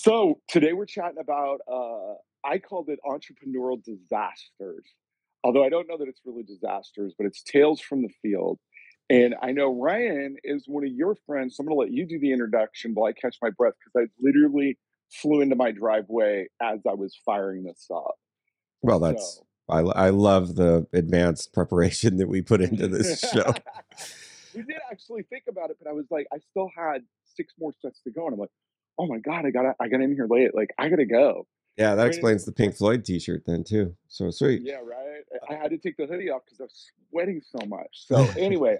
So today we're chatting about, uh, I called it entrepreneurial disasters. Although I don't know that it's really disasters, but it's tales from the field. And I know Ryan is one of your friends, so I'm gonna let you do the introduction while I catch my breath because I literally flew into my driveway as I was firing this up. Well, that's So I I love the advanced preparation that we put into this show. we did actually think about it, but I was like, I still had six more sets to go, and I'm like, oh my god, I got I got in here late, like I gotta go. Yeah, that explains the Pink Floyd T-shirt then too. So sweet. Yeah, right. Uh, I I had to take the hoodie off because I was sweating so much. So anyway,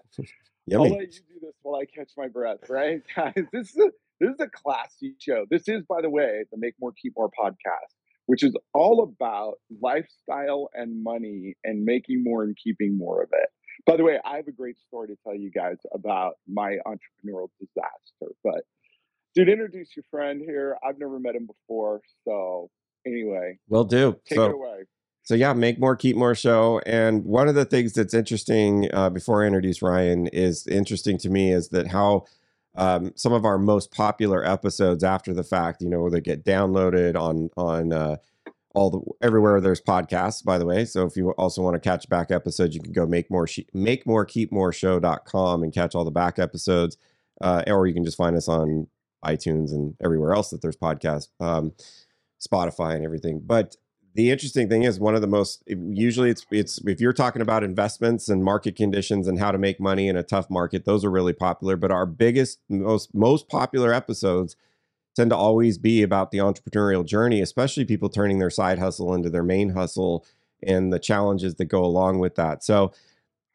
I'll let you do this while I catch my breath, right, guys? This is a this is a classy show. This is, by the way, the Make More Keep More podcast, which is all about lifestyle and money and making more and keeping more of it. By the way, I have a great story to tell you guys about my entrepreneurial disaster. But dude, introduce your friend here. I've never met him before. So anyway, we'll do. take it So away. so yeah, make more, keep more show. And one of the things that's interesting uh, before I introduce Ryan is interesting to me is that how um, some of our most popular episodes after the fact, you know, they get downloaded on on uh, all the everywhere there's podcasts. By the way, so if you also want to catch back episodes, you can go make more she- make more keep more show.com and catch all the back episodes, uh, or you can just find us on iTunes and everywhere else that there's podcasts. Um, Spotify and everything. But the interesting thing is one of the most usually it's it's if you're talking about investments and market conditions and how to make money in a tough market, those are really popular. But our biggest, most most popular episodes tend to always be about the entrepreneurial journey, especially people turning their side hustle into their main hustle and the challenges that go along with that. So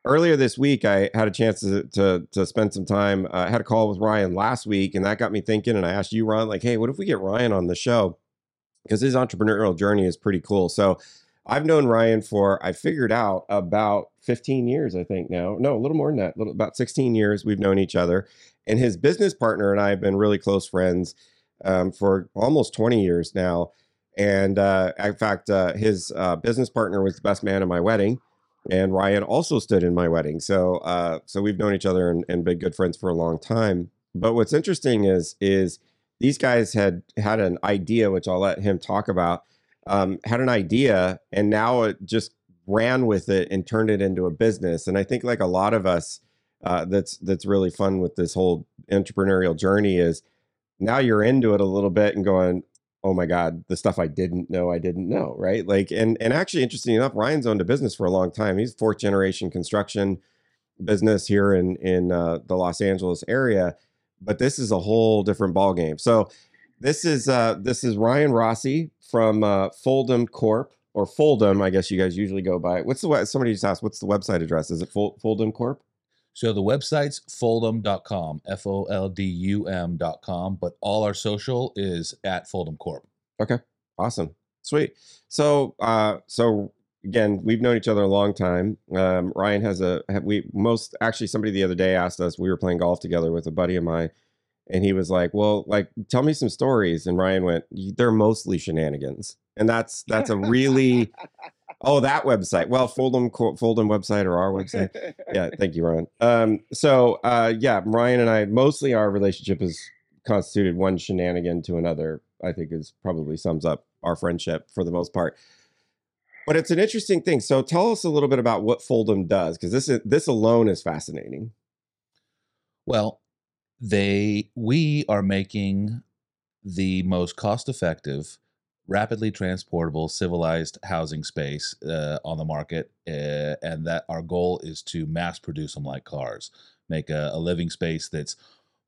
earlier this week, I had a chance to to, to spend some time. uh, I had a call with Ryan last week, and that got me thinking. And I asked you, Ron, like, hey, what if we get Ryan on the show? Because his entrepreneurial journey is pretty cool. So I've known Ryan for I figured out about 15 years, I think now. No, a little more than that. Little, about 16 years we've known each other, and his business partner and I have been really close friends um, for almost 20 years now. And uh, in fact, uh, his uh, business partner was the best man at my wedding and Ryan also stood in my wedding. So uh, so we've known each other and, and been good friends for a long time. But what's interesting is is these guys had had an idea, which I'll let him talk about. Um, had an idea, and now it just ran with it and turned it into a business. And I think like a lot of us, uh, that's that's really fun with this whole entrepreneurial journey is now you're into it a little bit and going, oh my god the stuff i didn't know i didn't know right? Like and and actually interesting enough ryan's owned a business for a long time. He's fourth generation construction business here in in uh, the los angeles area but this is a whole different ball game so this is uh this is ryan rossi from uh foldum corp or foldum i guess you guys usually go by. What's the somebody just asked what's the website address? Is it Fol- foldum corp So the website's foldum.com, F O L D U M.com, but all our social is at Foldum Corp. Okay. Awesome. Sweet. So uh so again, we've known each other a long time. Um Ryan has a we most actually somebody the other day asked us, we were playing golf together with a buddy of mine, and he was like, Well, like tell me some stories. And Ryan went, They're mostly shenanigans. And that's that's a really oh that website. Well, Foldum Co- Foldum website or our website. Yeah thank you ryan. Um so uh yeah ryan and i mostly our relationship is constituted one shenanigan to another i think is probably sums up our friendship for the most part. But it's an interesting thing. So tell us a little bit about what foldum does because this is this alone is fascinating. Well, they we are making the most cost effective, rapidly transportable, civilized housing space uh, on the market. Uh, and that our goal is to mass produce them like cars, make a, a living space that's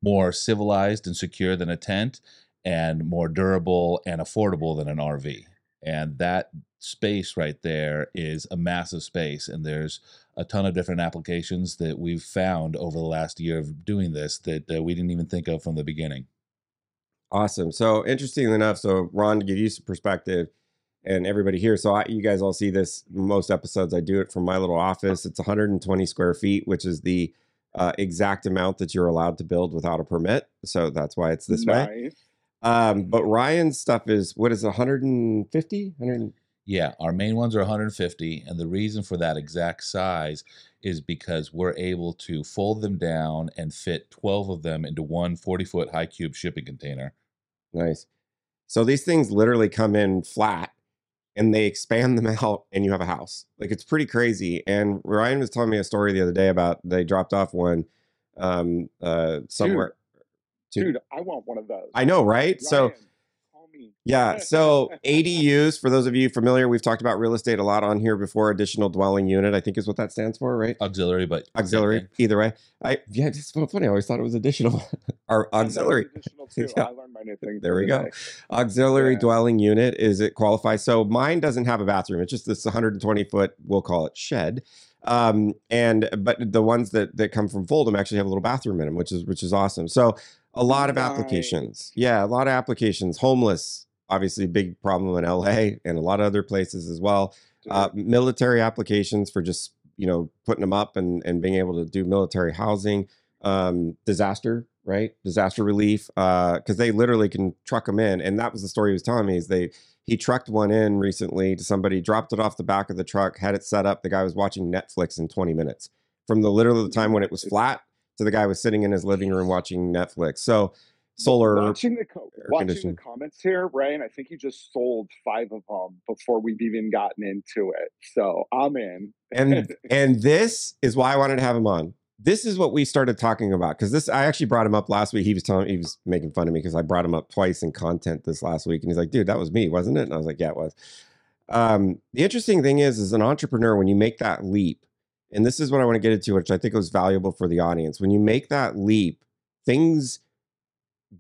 more civilized and secure than a tent and more durable and affordable than an RV. And that space right there is a massive space. And there's a ton of different applications that we've found over the last year of doing this that uh, we didn't even think of from the beginning. Awesome. So interesting enough, so Ron, to give you some perspective, and everybody here, so I, you guys all see this most episodes. I do it from my little office. It's 120 square feet, which is the uh, exact amount that you're allowed to build without a permit. So that's why it's this way. Um, but Ryan's stuff is what is it, 150? 100, Yeah, our main ones are 150, and the reason for that exact size is because we're able to fold them down and fit 12 of them into one 40 foot high cube shipping container. Nice. So these things literally come in flat and they expand them out and you have a house. Like it's pretty crazy. And Ryan was telling me a story the other day about they dropped off one um uh somewhere. Dude, dude I want one of those. I know, right? Ryan, so call me. yeah, so ADUs, for those of you familiar, we've talked about real estate a lot on here before. Additional dwelling unit, I think is what that stands for, right? Auxiliary, but Auxiliary, thing. either way. I yeah, it's so funny. I always thought it was additional. Our I thought it was auxiliary. additional too. Yeah. I learned my new thing. There we other go. day. auxiliary Yeah. dwelling unit is it qualifies so mine doesn't have a bathroom it's just this 120 foot we'll call it shed um and but the ones that that come from foldum actually have a little bathroom in them which is which is awesome so a lot of applications. Yeah a lot of applications. Homeless obviously big problem in la and a lot of other places as well. Uh, military applications for just you know putting them up and and being able to do military housing. Um disaster right? Disaster relief uh because they literally can truck them in and that was the story he was telling me is they he trucked one in recently to somebody dropped it off the back of the truck had it set up. The guy was watching netflix in 20 minutes from the literally the time when it was flat to the guy was sitting in his living room watching netflix so solar watching the watching the comments here, Ryan. I think you just sold five of them before we've even gotten into it. So I'm in. and and this is why I wanted to have him on. This is what we started talking about because this I actually brought him up last week. He was telling he was making fun of me because I brought him up twice in content this last week, and he's like, "Dude, that was me, wasn't it?" And I was like, "Yeah, it was." Um, the interesting thing is, as an entrepreneur, when you make that leap, and this is what I want to get into, which I think was valuable for the audience. When you make that leap, things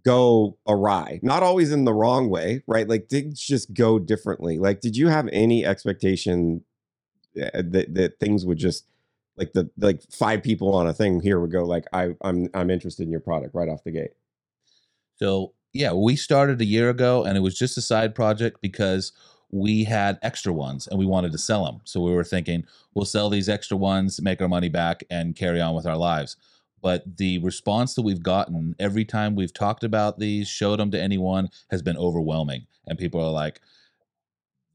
go awry not always in the wrong way right like things just go differently like did you have any expectation uh, that that things would just like the like five people on a thing here would go like I I'm I'm interested in your product right off the gate. So yeah, we started a year ago, and it was just a side project because we had extra ones and we wanted to sell them. So we were thinking we'll sell these extra ones, make our money back, and carry on with our lives. But the response that we've gotten every time we've talked about these, showed them to anyone, has been overwhelming, and people are like.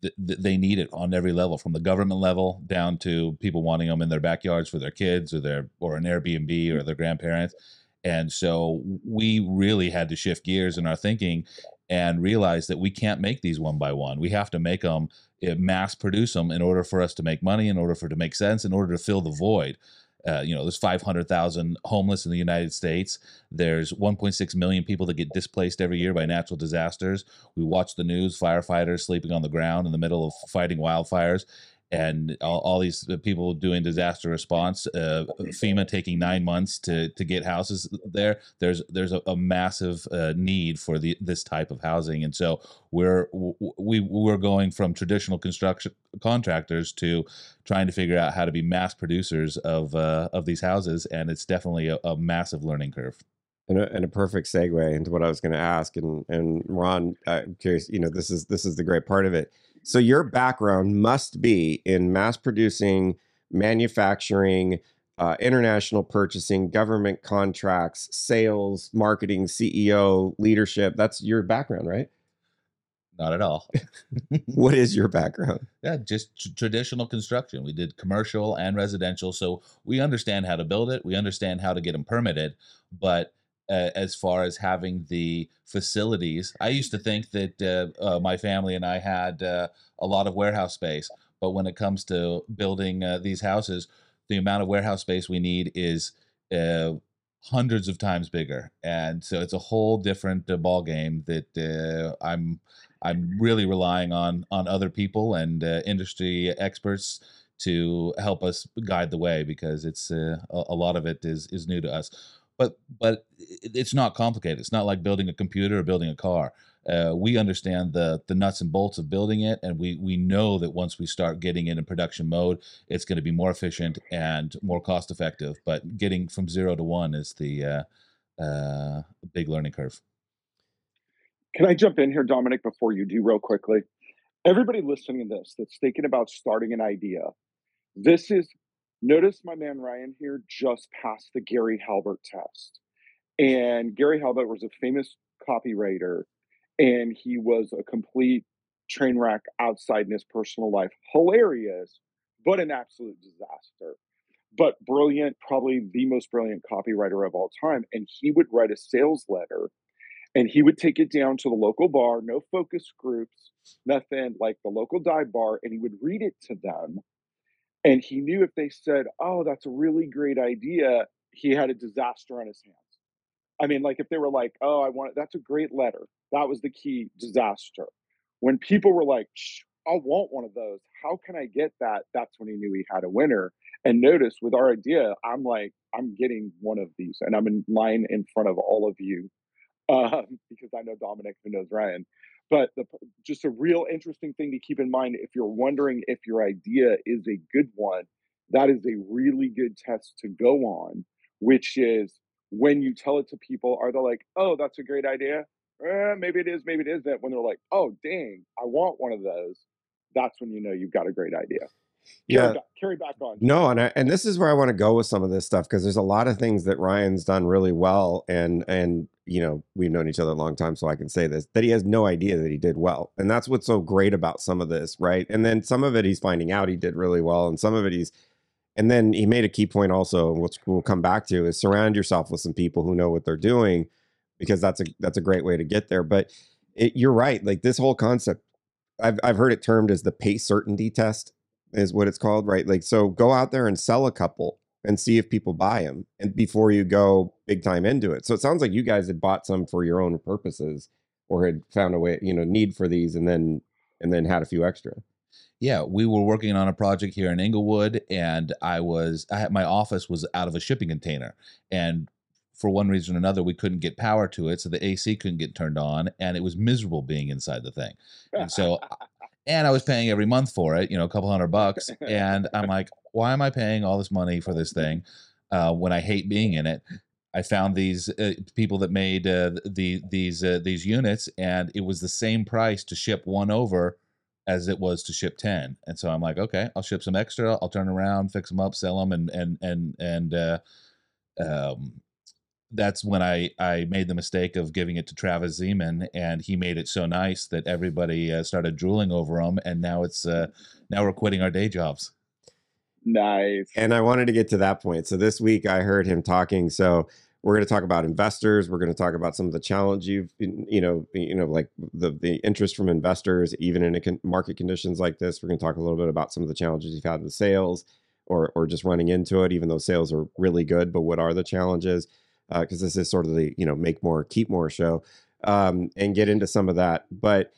th- th- They need it on every level, from the government level down to people wanting them in their backyards for their kids or their or an Airbnb or their grandparents. And so we really had to shift gears in our thinking and realize that we can't make these one by one. We have to make them, mass produce them in order for us to make money, in order for it to make sense, in order to fill the void. Uh, you know, there's 500,000 homeless in the United States. There's 1.6 million people that get displaced every year by natural disasters. We watch the news, firefighters sleeping on the ground in the middle of fighting wildfires and all, all these uh, people doing disaster response uh, fema taking nine months to to get houses there there's there's a, a massive uh, need for the this type of housing and so we're we we're going from traditional construction contractors to trying to figure out how to be mass producers of uh, of these houses and it's definitely a, a massive learning curve And a, and a perfect segue into what I was going to ask. And and Ron, I'm curious. You know, this is this is the great part of it. So your background must be in mass producing, manufacturing, uh, international purchasing, government contracts, sales, marketing, CEO, leadership. That's your background, right? not at all What is your background? Yeah, just tr- traditional construction. We did commercial and residential, so we understand how to build it. We understand how to get them permitted. But uh, as far as having the facilities, I used to think that uh, uh, my family and I had uh, a lot of warehouse space. But when it comes to building uh, these houses, the amount of warehouse space we need is hundreds of times bigger, and so it's a whole different uh, ball game that I'm I'm really relying on on other people and industry experts to help us guide the way because it's uh, a, a lot of it is is new to us. But but it's not complicated. It's not like building a computer or building a car. Uh, we understand the the nuts and bolts of building it, and we we know that once we start getting it in production mode, it's going to be more efficient and more cost effective. But getting from zero to one is the uh, uh, big learning curve. Can I jump in here, Dominic, before you do, real quickly? Everybody listening to this that's thinking about starting an idea, this is notice my man Ryan here just passed the Gary Halbert test. And Gary Halbert was a famous copywriter, and he was a complete train wreck outside in his personal life. Hilarious, but an absolute disaster. But brilliant, probably the most brilliant copywriter of all time. And he would write a sales letter and he would take it down to the local bar, no focus groups, nothing like the local dive bar, and he would read it to them. And he knew if they said, "Oh, that's a really great idea," he had a disaster on his hands. I mean, like if they were like, "Oh, I want that's a great letter," that was the key disaster. When people were like, "I want one of those. How can I get that?" That's when he knew he had a winner. And notice with our idea, I'm like, I'm getting one of these, and I'm in line in front of all of you um, because I know Dominic, who knows Ryan. But the, just a real interesting thing to keep in mind if you're wondering if your idea is a good one, that is a really good test to go on, which is when you tell it to people, are they like, oh, that's a great idea? Eh, maybe it is, maybe it isn't. When they're like, oh, dang, I want one of those, that's when you know you've got a great idea Yeah. carry, back, carry back on. No, and I, and this is where I want to go with some of this stuff because there's a lot of things that Ryan's done really well, and and you know we've known each other a long time, so I can say this that he has no idea that he did well, and that's what's so great about some of this, right? And then some of it he's finding out he did really well, and some of it he's, and then he made a key point also, which we'll come back to, is surround yourself with some people who know what they're doing, because that's a that's a great way to get there. But it, you're right, like this whole concept, I've I've heard it termed as the pace certainty test is what it's called, right? Like, so go out there and sell a couple and see if people buy them, and before you go big time into it. So it sounds like you guys had bought some for your own purposes, or had found a way, you know, need for these, and then and then had a few extra. Yeah, we were working on a project here in Inglewood, and I was I had my office was out of a shipping container, and for one reason or another, we couldn't get power to it, so the AC couldn't get turned on, and it was miserable being inside the thing. And so, and I was paying every month for it, you know, a couple hundred bucks, and I'm like, why am I paying all this money for this thing uh, when I hate being in it? I found these uh, people that made uh, the these uh, these units, and it was the same price to ship one over as it was to ship 10 and so i'm like okay i'll ship some extra i'll turn around fix them up sell them and and and and uh um that's when i i made the mistake of giving it to travis zeman and he made it so nice that everybody uh, started drooling over him. and now it's uh now we're quitting our day jobs nice. And I wanted to get to that point. So this week I heard him talking. So we're going to talk about investors. We're going to talk about some of the challenge you've, you know, you know, like the the interest from investors, even in a con- market conditions like this. We're going to talk a little bit about some of the challenges you've had with sales, or or just running into it, even though sales are really good. But what are the challenges? Because this is sort of the you know make more keep more show, um, and get into some of that. But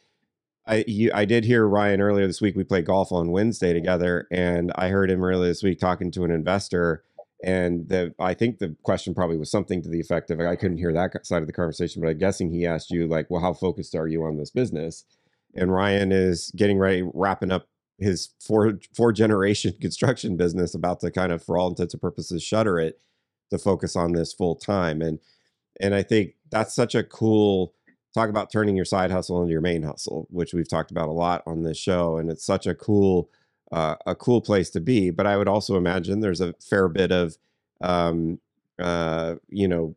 I you, I did hear Ryan earlier this week. We played golf on Wednesday together, and I heard him earlier this week talking to an investor. And the I think the question probably was something to the effect of I couldn't hear that side of the conversation, but I'm guessing he asked you like, well, how focused are you on this business? And Ryan is getting ready, wrapping up his four four generation construction business, about to kind of, for all intents and purposes, shutter it to focus on this full time. And and I think that's such a cool talk about turning your side hustle into your main hustle, which we've talked about a lot on this show, and it's such a cool uh, a cool place to be. But I would also imagine there's a fair bit of um, uh, you know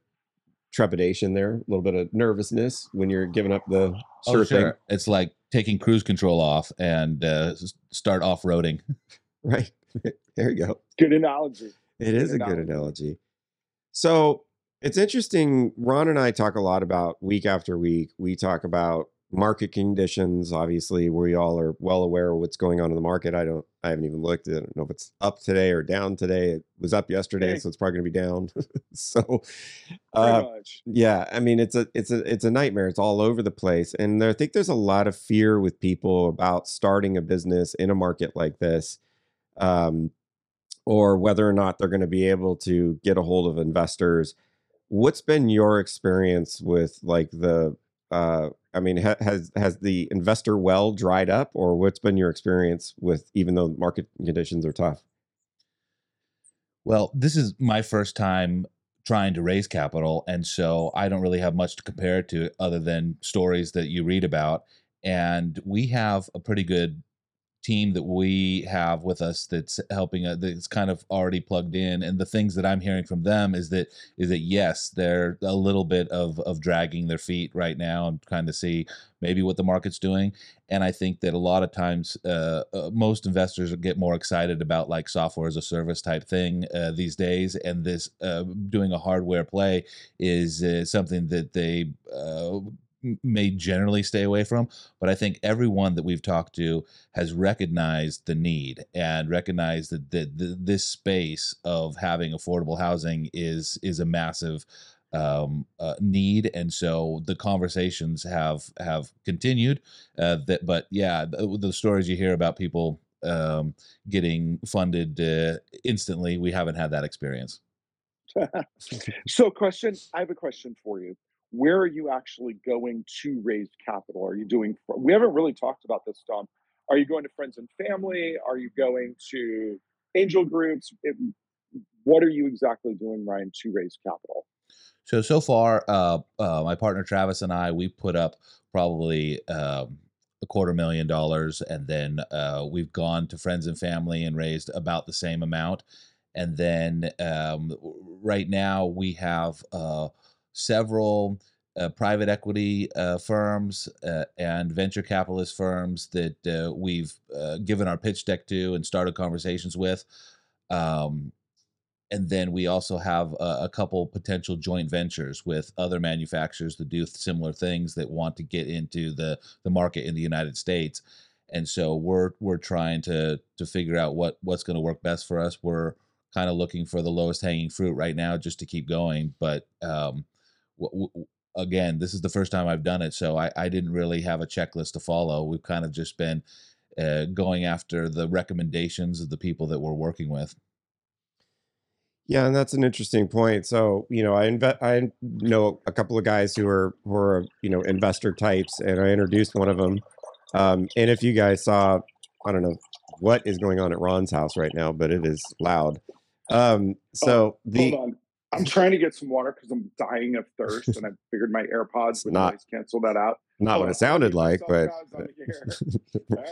trepidation there, a little bit of nervousness when you're giving up the oh sure, sure thing, it's like taking cruise control off and uh, start off-roading right? there you go. Good analogy. It is a Good good analogy. So it's interesting. Ron and I talk a lot about week after week. We talk about market conditions. Obviously, we all are well aware of what's going on in the market. I don't. I haven't even looked. I don't know if it's up today or down today. It was up yesterday, so it's probably going to be down. so, uh, yeah, I mean it's a it's a it's a nightmare. It's all over the place, and I think there's a lot of fear with people about starting a business in a market like this, um, or whether or not they're going to be able to get a hold of investors. What's been your experience with like the? Uh, I mean, ha- has has the investor well dried up, or what's been your experience with even though market conditions are tough? Well, this is my first time trying to raise capital, and so I don't really have much to compare it to other than stories that you read about. And we have a pretty good team that we have with us that's helping uh, that's kind of already plugged in. And the things that i'm hearing from them is that is that yes they're a little bit of of dragging their feet right now and kind of see maybe what the market's doing. And i think that a lot of times uh, uh, most investors get more excited about like software as a service type thing uh, these days. And this uh, doing a hardware play is uh, something that they may generally stay away from. But I think everyone that we've talked to has recognized the need and recognized that, that, that this space of having affordable housing is is a massive um, uh, need, and so the conversations have have continued. Uh, that, but yeah, the, the, stories you hear about people um, getting funded uh, instantly, we haven't had that experience. so, question. I have a question for you where are you actually going to raise capital? Are you doing, we haven't really talked about this, Tom. Are you going to friends and family? Are you going to angel groups? It, what are you exactly doing, Ryan, to raise capital? So, so far, uh, uh, my partner Travis and I, we put up probably um, a quarter million dollars, and then uh, we've gone to friends and family and raised about the same amount. And then um, right now we have uh, several uh, private equity uh, firms uh, and venture capitalist firms that uh, we've uh, given our pitch deck to and started conversations with. Um, and then we also have a, a, couple potential joint ventures with other manufacturers that do similar things that want to get into the, the market in the United States. And so we're we're trying to to figure out what what's going to work best for us. We're kind of looking for the lowest hanging fruit right now just to keep going. But um, w- w- again, this is the first time I've done it, so I, I didn't really have a checklist to follow. We've kind of just been uh, going after the recommendations of the people that we're working with. Yeah, and that's an interesting point. So, you know, I invest. I know a couple of guys who are who are you know investor types, and I introduced one of them. Um, and if you guys saw, I don't know what is going on at Ron's house right now, but it is loud. Um, so oh, the I'm trying to get some water because I'm dying of thirst, and I figured my AirPods would not, noise cancel that out. Not oh, what it sounded like, but.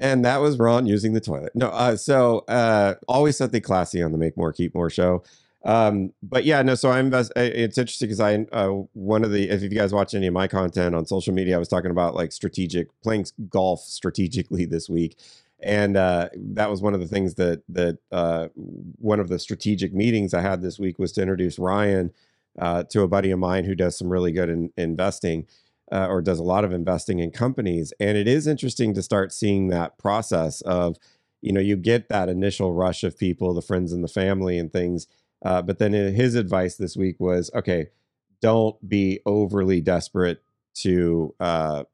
and that was Ron using the toilet. No, uh, so uh, always something classy on the Make More Keep More show. Um, but yeah, no. So I invest. It's interesting because I uh, one of the if you guys watch any of my content on social media, I was talking about like strategic playing golf strategically this week, and uh, that was one of the things that that uh, one of the strategic meetings I had this week was to introduce Ryan uh, to a buddy of mine who does some really good in, investing uh, or does a lot of investing in companies. And it is interesting to start seeing that process of, you know, you get that initial rush of people, the friends and the family and things. Uh, but then his advice this week was, okay, don't be overly desperate to uh,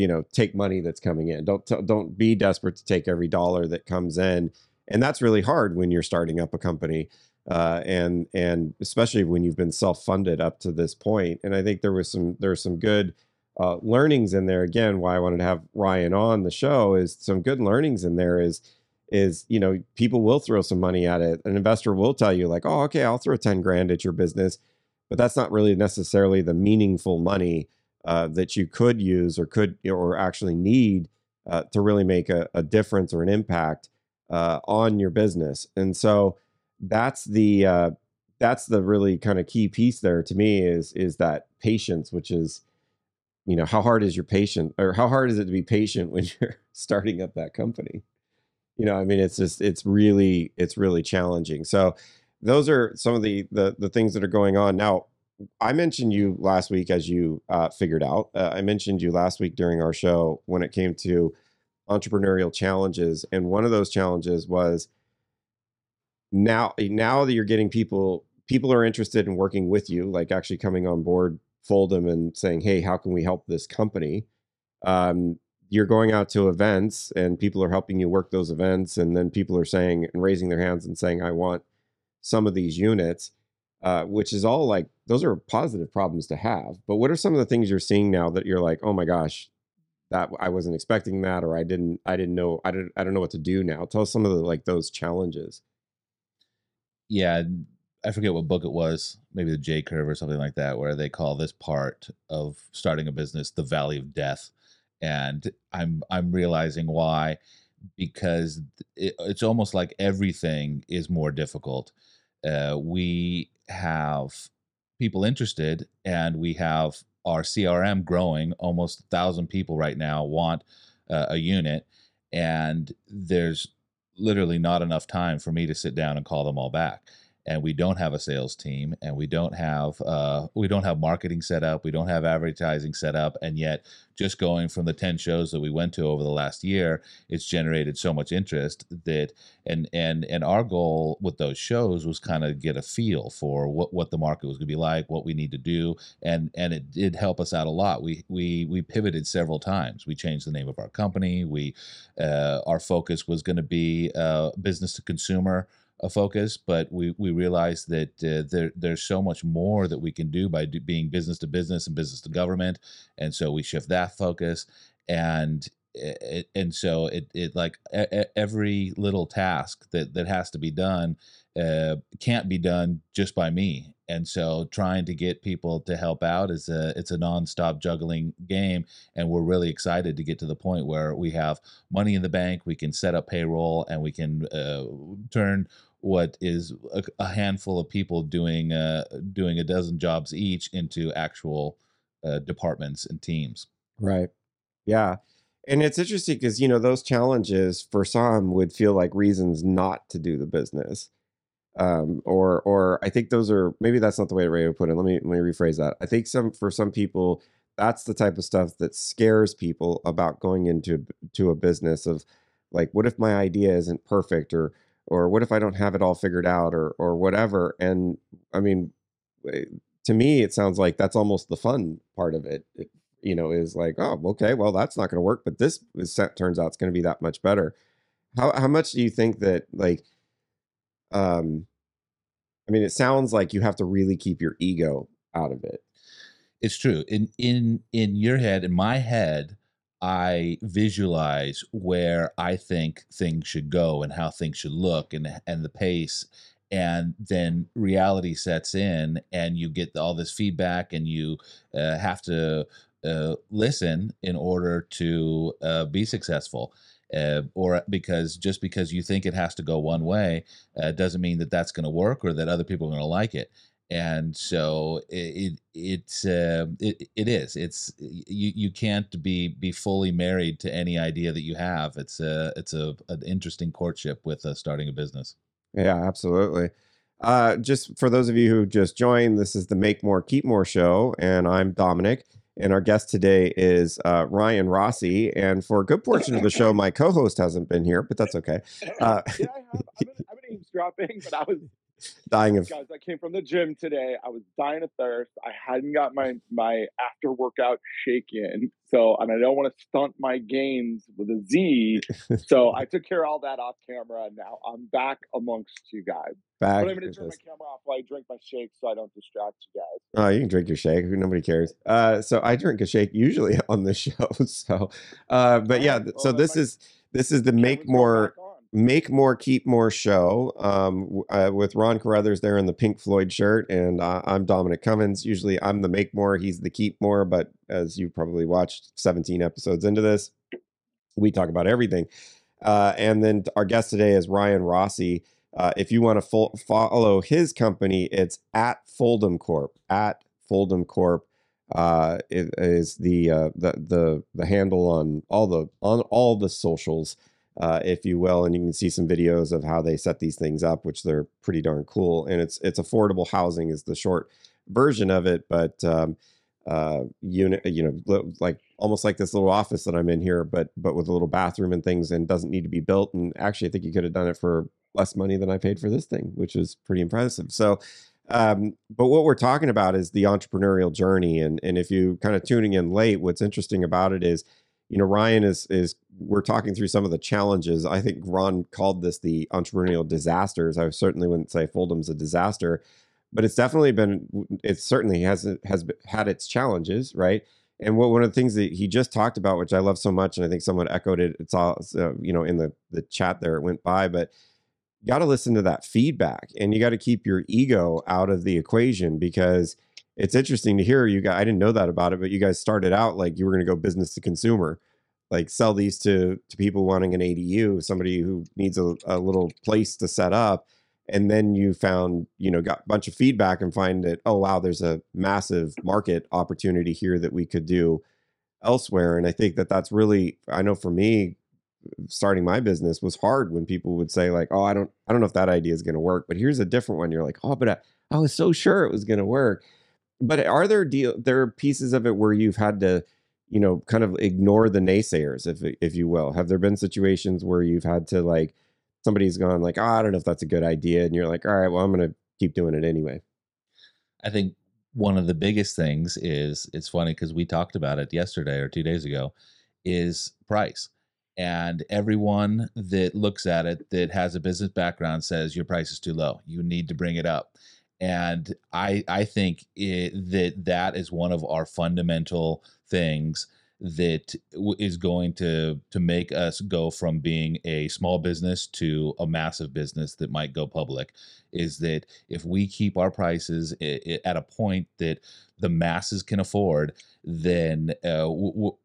you know take money that's coming in. Don't don't be desperate to take every dollar that comes in. And that's really hard when you're starting up a company uh, and and especially when you've been self-funded up to this point. And i think there was some there's some good uh, learnings in there. Again why i wanted to have ryan on the show is some good learnings in there is is you know people will throw some money at it. An investor will tell you like oh okay i'll throw 10 grand at your business but that's not really necessarily the meaningful money uh, that you could use or could or actually need uh, to really make a, a, difference or an impact uh, on your business. And so that's the uh, that's the really kind of key piece there to me is is that patience, which is you know how hard is your patient or how hard is it to be patient when you're starting up that company? You know, I mean, it's just it's really it's really challenging. So those are some of the the the things that are going on now I mentioned you last week, as you uh, figured out. Uh, I mentioned you last week during our show when it came to entrepreneurial challenges, and one of those challenges was now now that you're getting people people are interested in working with you, like actually coming on board Foldum and saying, "Hey, how can we help this company?" Um, you're going out to events, and people are helping you work those events, and then people are saying and raising their hands and saying, "I want some of these units." Uh, which is all like those are positive problems to have. But what are some of the things you're seeing now that you're like, oh my gosh, that I wasn't expecting that, or I didn't, I didn't know, I didn't, I don't know what to do now. Tell us some of the like those challenges. Yeah, I forget what book it was, maybe the J curve or something like that, where they call this part of starting a business the valley of death, and I'm I'm realizing why because it, it's almost like everything is more difficult. Uh, we have people interested, and we have our CRM growing. Almost a thousand people right now want uh, a unit, and there's literally not enough time for me to sit down and call them all back and we don't have a sales team and we don't have uh, we don't have marketing set up we don't have advertising set up and yet just going from the 10 shows that we went to over the last year it's generated so much interest that and and and our goal with those shows was kind of get a feel for what what the market was going to be like what we need to do and and it did help us out a lot. We we we pivoted several times. We changed the name of our company. We uh, our focus was going to be uh, business to consumer a focus, but we we realize that uh, there there's so much more that we can do by do, being business to business and business to government, and so we shift that focus, and it, and so it it like every little task that that has to be done uh, can't be done just by me, and so trying to get people to help out is a it's a nonstop juggling game, and we're really excited to get to the point where we have money in the bank, we can set up payroll, and we can uh, turn what is a, a handful of people doing uh, doing a dozen jobs each into actual uh, departments and teams. Right. Yeah. And it's interesting because you know those challenges for some would feel like reasons not to do the business, um, or or I think those are maybe that's not the way to put it. Let me let me rephrase that. I think some for some people that's the type of stuff that scares people about going into to a business of like what if my idea isn't perfect or or what if I don't have it all figured out or or whatever. And I mean, eh, to me, it sounds like that's almost the fun part of it. it you know, is like, oh, okay, well, that's not going to work, but this is, turns out it's going to be that much better. How how much do you think that like, um, I mean, it sounds like you have to really keep your ego out of it. It's true. In in in your head, in my head, I visualize where I think things should go and how things should look and and the pace and then reality sets in and you get all this feedback and you uh, have to uh, listen in order to uh, be successful uh, or because just because you think it has to go one way uh, doesn't mean that that's going to work or that other people are going to like it. And so it, it uh, it, it is. It's you you can't be be fully married to any idea that you have. It's a it's a an interesting courtship with uh, starting a business. Yeah absolutely. Uh, just for those of you who just joined this is the make more keep more show and i'm dominic and our guest today is uh, Ryan Rossi. And for a good portion of the show, my co-host hasn't been here, but that's okay. Uh, yeah, I have. I've been, I've been eavesdropping, but I was dying of guys. I came from the gym today. I was dying of thirst. I hadn't got my my after workout shake in, so and I don't want to stunt my gains with a Z. so I took care of all that off camera. And now I'm back amongst you guys. Back. But I'm going to turn my camera off while I drink my shake, so I don't distract you guys. Oh, you can drink your shake. Nobody cares. Uh, so I drink a shake usually on the show. So, uh, but yeah. So this is this is the make more Make More, Keep More show um, uh, with Ron Carruthers there in the Pink Floyd shirt. And uh, I'm Dominic Cummins. Usually I'm the Make More, he's the Keep More. But as you probably watched 17 episodes into this, we talk about everything. Uh, and then our guest today is Ryan Rossi. Uh, if you want to fo- follow his company, it's at Foldum Corp. At Foldum Corp uh, it is the uh, the the the handle on all the on all the socials uh, if you will, and you can see some videos of how they set these things up, which they're pretty darn cool. And it's it's affordable housing is the short version of it, but um, uh, unit, you know, like almost like this little office that I'm in here, but but with a little bathroom and things, and doesn't need to be built. And actually, I think you could have done it for less money than I paid for this thing, which is pretty impressive. So. Um, but what we're talking about is the entrepreneurial journey, and and if you kind of tuning in late, what's interesting about it is you know, Ryan is is we're talking through some of the challenges. I think Ron called this the entrepreneurial disasters. I certainly wouldn't say Foldum's a disaster, but it's definitely been. It certainly has has had its challenges, right? And what one of the things that he just talked about, which I love so much, and I think someone echoed it. It's all uh, you know in the the chat there. It went by, but you got to listen to that feedback, and you got to keep your ego out of the equation because it's interesting to hear you guys. I didn't know that about it, but you guys started out like you were going to go business to consumer. like sell these to to people wanting an ADU, somebody who needs a, a little place to set up, and then you found you know got a bunch of feedback and find that oh wow, there's a massive market opportunity here that we could do elsewhere, and I think that that's really I know for me starting my business was hard when people would say like oh I don't I don't know if that idea is going to work, but here's a different one. You're like oh but I, I was so sure it was going to work. But are there deal there are pieces of it where you've had to you know, kind of ignore the naysayers, if if you will. Have there been situations where you've had to like somebody's gone like, oh, I don't know if that's a good idea, and you're like, all right, well, I'm gonna keep doing it anyway. I think one of the biggest things is it's funny because we talked about it yesterday or two days ago, is price. And everyone that looks at it that has a business background says your price is too low. You need to bring it up. And I I think it, that that is one of our fundamental things that is going to to make us go from being a small business to a massive business that might go public is that if we keep our prices at a point that the masses can afford then uh,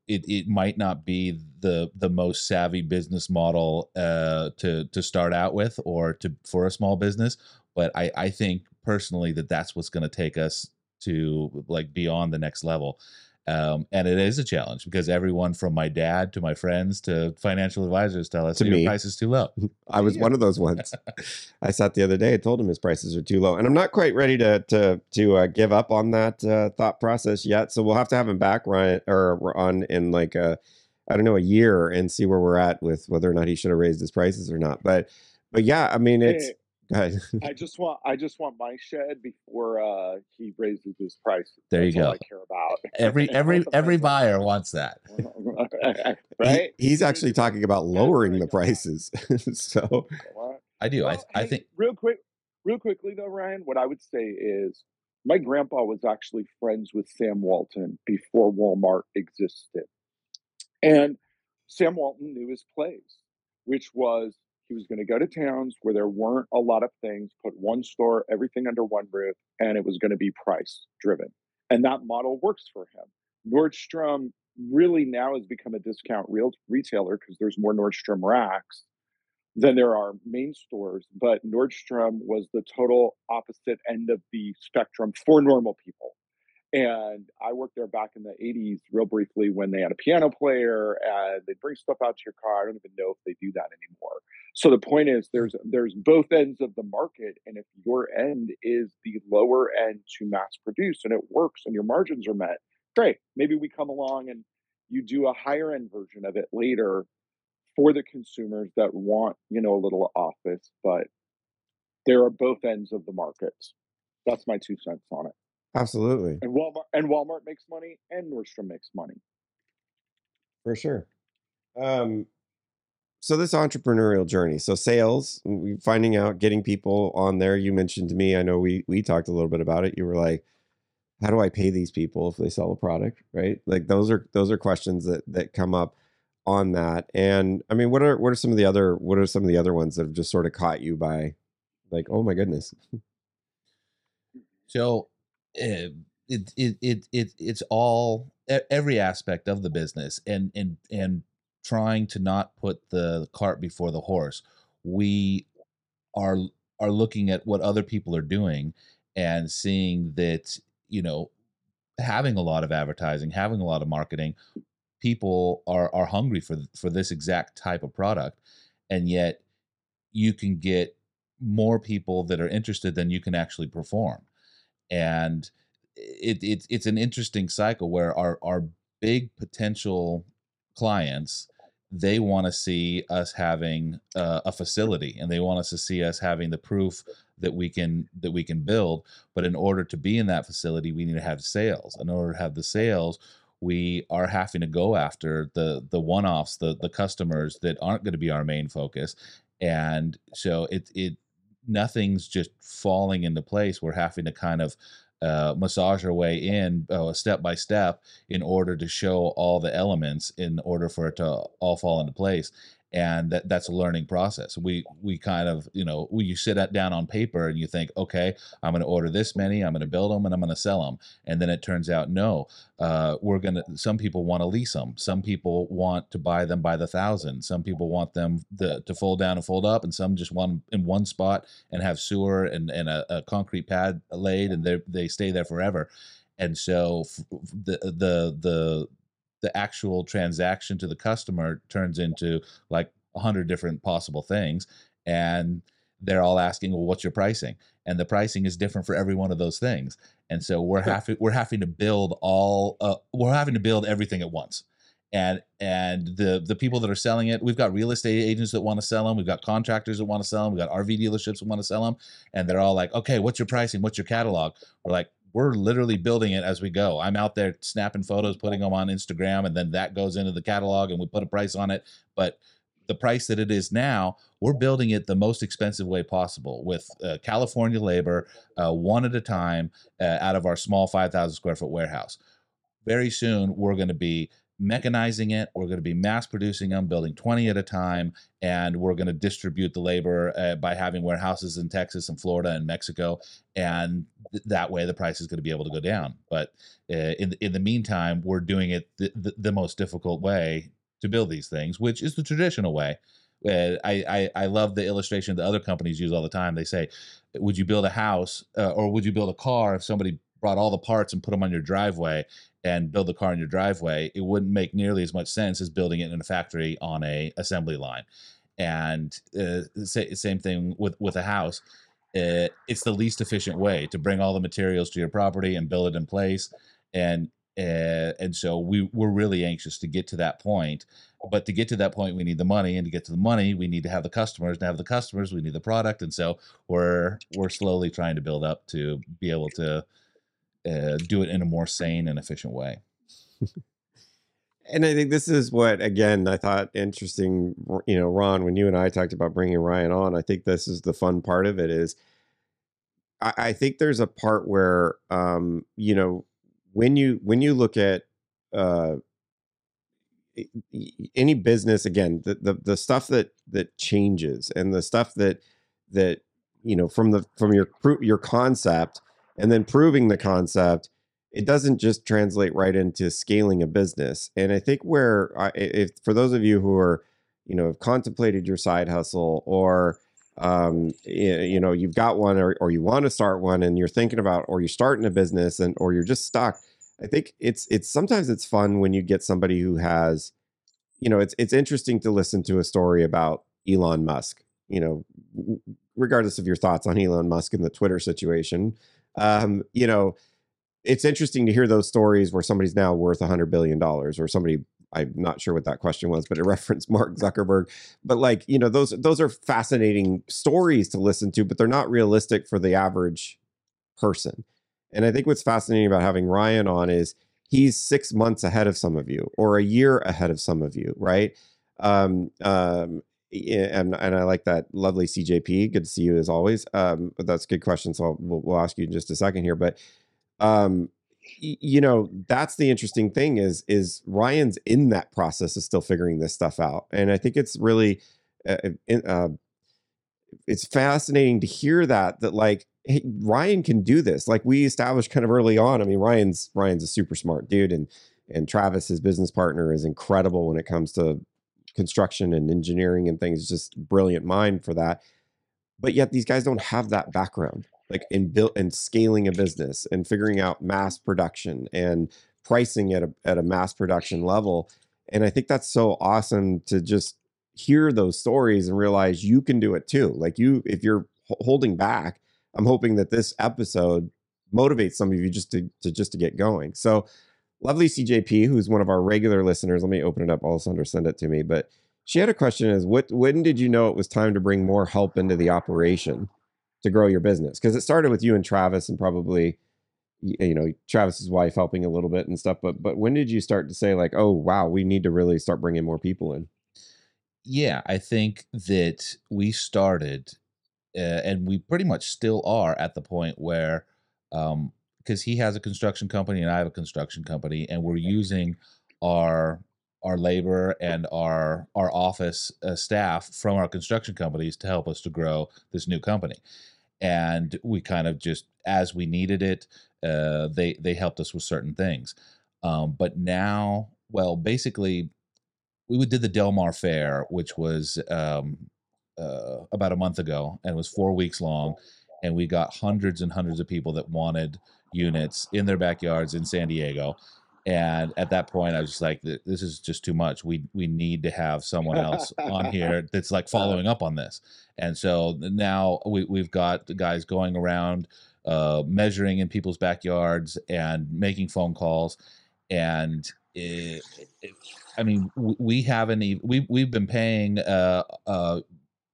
it, it might not be the the most savvy business model uh, to to start out with or to for a small business. But I, I think personally that that's what's going to take us to like beyond the next level um, and it is a challenge because everyone from my dad to my friends to financial advisors tell us To your me. price is too low. I was Yeah. one of those ones. I sat the other day and told him his prices are too low, and I'm not quite ready to to to uh, give up on that uh, thought process yet. So we'll have to have him back, Ryan, or we're on in like a I don't know a year and see where we're at with whether or not he should have raised his prices or not. But but yeah, I mean it's. Hey, Go ahead. I just want I just want my shed before uh, he raises his prices. There you That's all go. I care about. Every every every buyer wants that. right? He- he's actually talking about lowering the prices. so I do. I Well, I hey, think real quick, real quickly though, Ryan, what I would say is my grandpa was actually friends with Sam Walton before Walmart existed, and Sam Walton knew his place, which was he was going to go to towns where there weren't a lot of things, put one store, everything under one roof, and it was going to be price driven, and that model works for him. Nordstrom really now has become a discount real retailer because there's more Nordstrom racks than there are main stores, but Nordstrom was the total opposite end of the spectrum for normal people. And I worked there back in the 80s, real briefly, when they had a piano player and they'd bring stuff out to your car. I don't even know if they do that anymore. So the point is there's there's both ends of the market. And if your end is the lower end to mass produce and it works and your margins are met, great. Maybe we come along and you do a higher end version of it later for the consumers that want, you know, a little office, but there are both ends of the markets. That's my two cents on it. Absolutely, And Walmart and Walmart makes money and Nordstrom makes money. for sure. Um, so this entrepreneurial journey, so sales, finding out, getting people on there. You mentioned to me, I know we we talked a little bit about it. You were like, how do I pay these people if they sell a product, right? Like those are those are questions that that come up on that. And I mean, what are what are some of the other what are some of the other ones that have just sort of caught you by like, oh my goodness. so. Uh, it, it it it it's all e- every aspect of the business and and and trying to not put the cart before the horse. We are are looking at what other people are doing and seeing that you know having a lot of advertising, having a lot of marketing, people are are hungry for for this exact type of product, and yet you can get more people that are interested than you can actually perform, and it, it's it's an interesting cycle where our our big potential clients they want to see us having uh, a facility and they want us to see us having the proof that we can that we can build. But in order to be in that facility we need to have sales. In order to have the sales we are having to go after the the one-offs the the customers that aren't going to be our main focus. And so it it nothing's just falling into place. We're having to kind of uh, massage our way in uh, step by step in order to show all the elements in order for it to all fall into place and that, that's a learning process. We we kind of you know you sit down on paper and you think okay i'm going to order this many i'm going to build them and i'm going to sell them and then it turns out no uh, we're going to some people want to lease them some people want to buy them by the thousand. Some people want them the, to fold down and fold up and some just want in one spot and have sewer and, and a, a concrete pad laid and they they stay there forever. And so the the the the actual transaction to the customer turns into like a hundred different possible things and they're all asking well what's your pricing? And the pricing is different for every one of those things. And so we're having we're having to build all uh, we're having to build everything at once. And and the the people that are selling it we've got real estate agents that want to sell them we've got contractors that want to sell them we've got rv dealerships that want to sell them and they're all like okay what's your pricing? What's your catalog? We're like we're literally building it as we go. I'm out there snapping photos, putting them on Instagram, and then that goes into the catalog and we put a price on it. But the price that it is now, we're building it the most expensive way possible with uh, California labor, uh, one at a time, uh, out of our small 5,000 square foot warehouse. Very soon, we're going to be mechanizing it. We're going to be mass producing them, building 20 at a time, and we're going to distribute the labor uh, by having warehouses in Texas and Florida and Mexico. And th- that way, the price is going to be able to go down. But uh, in in the meantime, we're doing it the, the, most difficult way to build these things, which is the traditional way. Uh, I, I, I love the illustration that other companies use all the time. They say, "Would you build a house, uh, or would you build a car if somebody brought all the parts and put them on your driveway and build the car in your driveway, it wouldn't make nearly as much sense as building it in a factory on a assembly line. And uh, same thing with with a house. Uh, it's the least efficient way to bring all the materials to your property and build it in place. And uh, and so we we're really anxious to get to that point. But to get to that point, we need the money, and to get to the money, we need to have the customers. To have the customers, we need the product. And so we're we're slowly trying to build up to be able to uh, do it in a more sane and efficient way. and I think this is what, again, I thought interesting. You know, Ron, when you and I talked about bringing Ryan on, I think this is the fun part of it. Is I, I think there's a part where, um, you know, when you when you look at uh, any business again the, the the stuff that that changes and the stuff that that you know from the from your your concept and then proving the concept it doesn't just translate right into scaling a business. And i think where I, if for those of you who are you know have contemplated your side hustle or um, you know you've got one or, or you want to start one and you're thinking about or you're starting a business and or you're just stuck i think it's it's sometimes it's fun when you get somebody who has you know it's it's interesting to listen to a story about elon musk you know regardless of your thoughts on elon musk and the twitter situation um, you know, it's interesting to hear those stories where somebody's now worth a hundred billion dollars or somebody I'm not sure what that question was, but it referenced Mark Zuckerberg. But like, you know, those those are fascinating stories to listen to, but they're not realistic for the average person. And I think what's fascinating about having Ryan on is he's six months ahead of some of you or a year ahead of some of you, right? Um, um, and and I like that lovely CJP. Good to see you as always. Um, that's a good question. So we'll, we'll ask you in just a second here, but um, you know that's the interesting thing is is Ryan's in that process of still figuring this stuff out, and I think it's really uh, uh, it's fascinating to hear that that like hey, Ryan can do this. Like we established kind of early on. I mean, Ryan's Ryan's a super smart dude, and and Travis, his business partner, is incredible when it comes to construction and engineering and things, just brilliant mind for that. But yet these guys don't have that background, like in built and scaling a business and figuring out mass production and pricing at a at a mass production level. And I think that's so awesome to just hear those stories and realize you can do it too. Like you, if you're holding back, I'm hoping that this episode motivates some of you just to, to just to get going. So lovely CJP, who's one of our regular listeners. Let me open it up. Alessandra send it to me. But she had a question: Is what when did you know it was time to bring more help into the operation to grow your business? Because it started with you and Travis, and probably you know Travis's wife helping a little bit and stuff. But but when did you start to say like, oh wow, we need to really start bringing more people in? Yeah, I think that we started, uh, and we pretty much still are at the point where um, because he has a construction company and I have a construction company, and we're using our our labor and our our office uh, staff from our construction companies to help us to grow this new company. And we kind of just as we needed it uh, they they helped us with certain things. Um, but now well basically we did the del mar fair which was um, uh, about a month ago and it was four weeks long and we got hundreds and hundreds of people that wanted units in their backyards in san diego and at that point, I was just like, "This is just too much. We we need to have someone else on here that's like following up on this." And so now we we've got the guys going around, uh, measuring in people's backyards and making phone calls, and it, it, I mean, we haven't even we we've been paying uh, uh,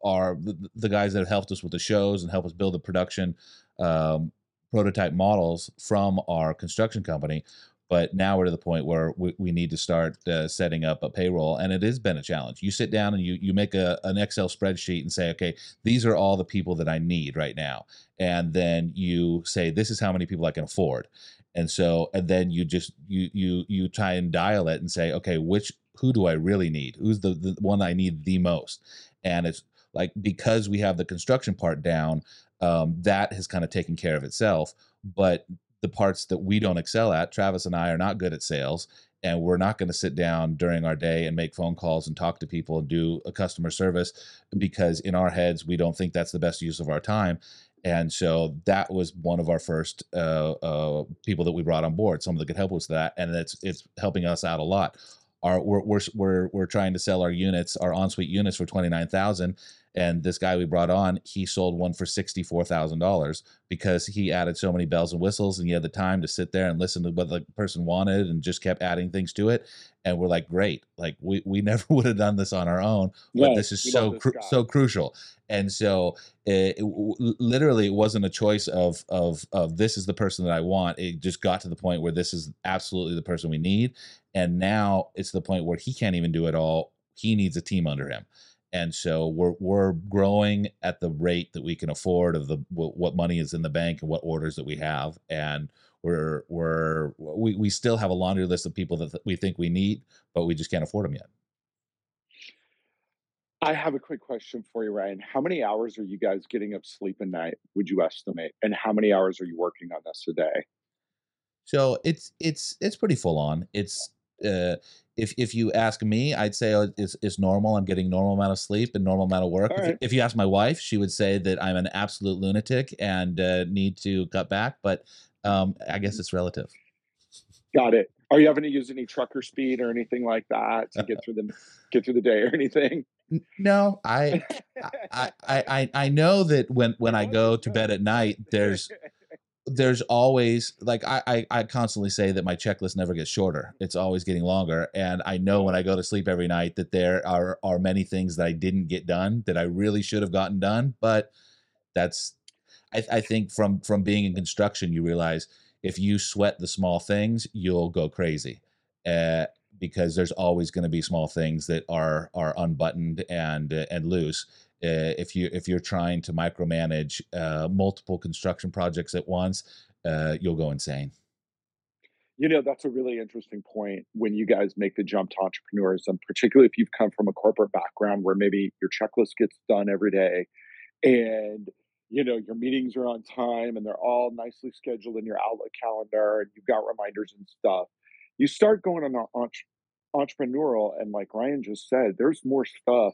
our the, the guys that have helped us with the shows and help us build the production um, prototype models from our construction company but now we're to the point where we, we need to start uh, setting up a payroll and it has been a challenge. You sit down and you you make a, an excel spreadsheet and say okay these are all the people that i need right now and then you say this is how many people i can afford. And so and then you just you you you try and dial it and say okay which who do i really need? Who's the, the one i need the most? And it's like because we have the construction part down um, that has kind of taken care of itself but the parts that we don't excel at. Travis and I are not good at sales, and we're not going to sit down during our day and make phone calls and talk to people and do a customer service because in our heads we don't think that's the best use of our time. And so that was one of our first uh, uh, people that we brought on board, someone that could help us with that, and it's it's helping us out a lot. Our we're we're we're, we're trying to sell our units, our ensuite units for twenty nine thousand, and this guy we brought on, he sold one for $64,000 because he added so many bells and whistles and he had the time to sit there and listen to what the person wanted and just kept adding things to it. And we're like, great. Like we, we never would have done this on our own, but yes, this is so, cru- so crucial. And so eh, it, it, literally it wasn't a choice of, of, of this is the person that I want. It just got to the point where this is absolutely the person we need. And now it's the point where he can't even do it all. He needs a team under him. And so we're we're growing at the rate that we can afford of the what money is in the bank and what orders that we have and we're we're we, we still have a laundry list of people that we think we need but we just can't afford them yet. I have a quick question for you ryan. How many hours are you guys getting of sleep a night would you estimate? And how many hours are you working on this a day? So it's it's it's pretty full on. It's uh, if if you ask me, I'd say oh, it's, it's normal. I'm getting normal amount of sleep and normal amount of work. If, if, you ask my wife, she would say that I'm an absolute lunatic and uh, need to cut back. But um, I guess it's relative. Got it. Are you having to use any trucker speed or anything like that to get through the get through the day or anything? No, I, I, I, I, I know that when when I go to bed at night, there's there's always like I, I, I constantly say that my checklist never gets shorter. It's always getting longer and i know when i go to sleep every night that there are are many things that i didn't get done that i really should have gotten done but that's i, I think from from being in construction you realize if you sweat the small things you'll go crazy uh, because there's always going to be small things that are are unbuttoned and uh, and loose uh, if you if you're trying to micromanage uh, multiple construction projects at once, uh, you'll go insane. You know, that's a really interesting point when you guys make the jump to entrepreneurs, and particularly if you've come from a corporate background where maybe your checklist gets done every day, and you know your meetings are on time and they're all nicely scheduled in your Outlook calendar, and you've got reminders and stuff. You start going on entre- entrepreneurial, and like Ryan just said, there's more stuff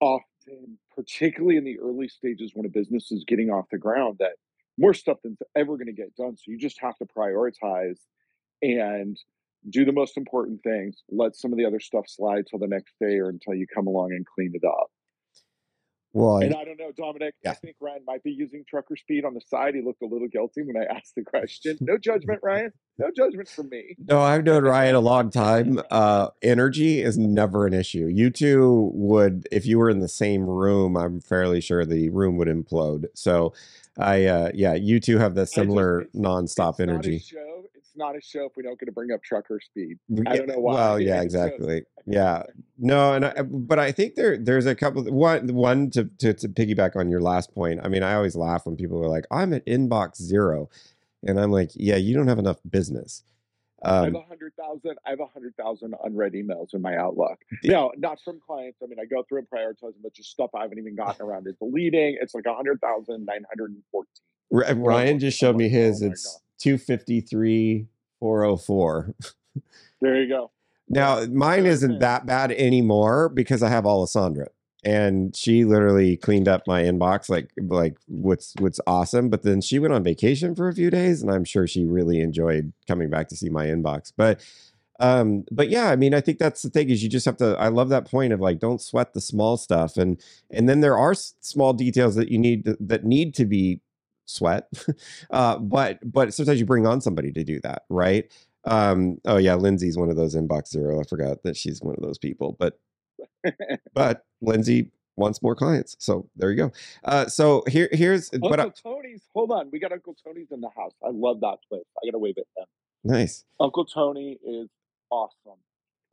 off particularly in the early stages when a business is getting off the ground, that more stuff than's ever going to get done. So you just have to prioritize and do the most important things. Let some of the other stuff slide till the next day or until you come along and clean it up. Well, and I don't know, Dominic. Yeah. I think Ryan might be using trucker speed on the side. He looked a little guilty when I asked the question. No judgment, Ryan. No judgment from me. No, I've known Ryan a long time. Uh, energy is never an issue. You two would, if you were in the same room, I'm fairly sure the room would implode. So, I, uh, yeah, you two have the similar just, nonstop energy not a show if we don't get to bring up trucker speed. I don't know why. Well, yeah, exactly. Yeah, no, and I, but I think there there's a couple. One one to, to to piggyback on your last point. I mean, I always laugh when people are like, "I'm at inbox zero. and I'm like, "Yeah, you don't have enough business." I have Um, a hundred thousand. I have a hundred thousand unread emails in my Outlook. The- No, not from clients. I mean, I go through and prioritize them, but just stuff I haven't even gotten around to deleting. It's like a hundred thousand nine hundred and fourteen. Ryan just showed me his. oh It's 253 404. There you go. Now, mine isn't that bad anymore because I have Alessandra. And she literally cleaned up my inbox like like what's what's awesome. But then she went on vacation for a few days, and I'm sure she really enjoyed coming back to see my inbox. But um, but yeah, I mean, I think that's the thing is you just have to. I love that point of like don't sweat the small stuff, and and then there are small details that you need to, that need to be sweat. uh, but but sometimes you bring on somebody to do that, right? Um, oh yeah, Lindsay's one of those inbox zero. I forgot that she's one of those people, but but Lindsay wants more clients, so there you go. Uh, so here here's Uncle what I, Tony's. Hold on, we got Uncle Tony's in the house. I love that place. I gotta wave at them. nice. Uncle Tony is awesome.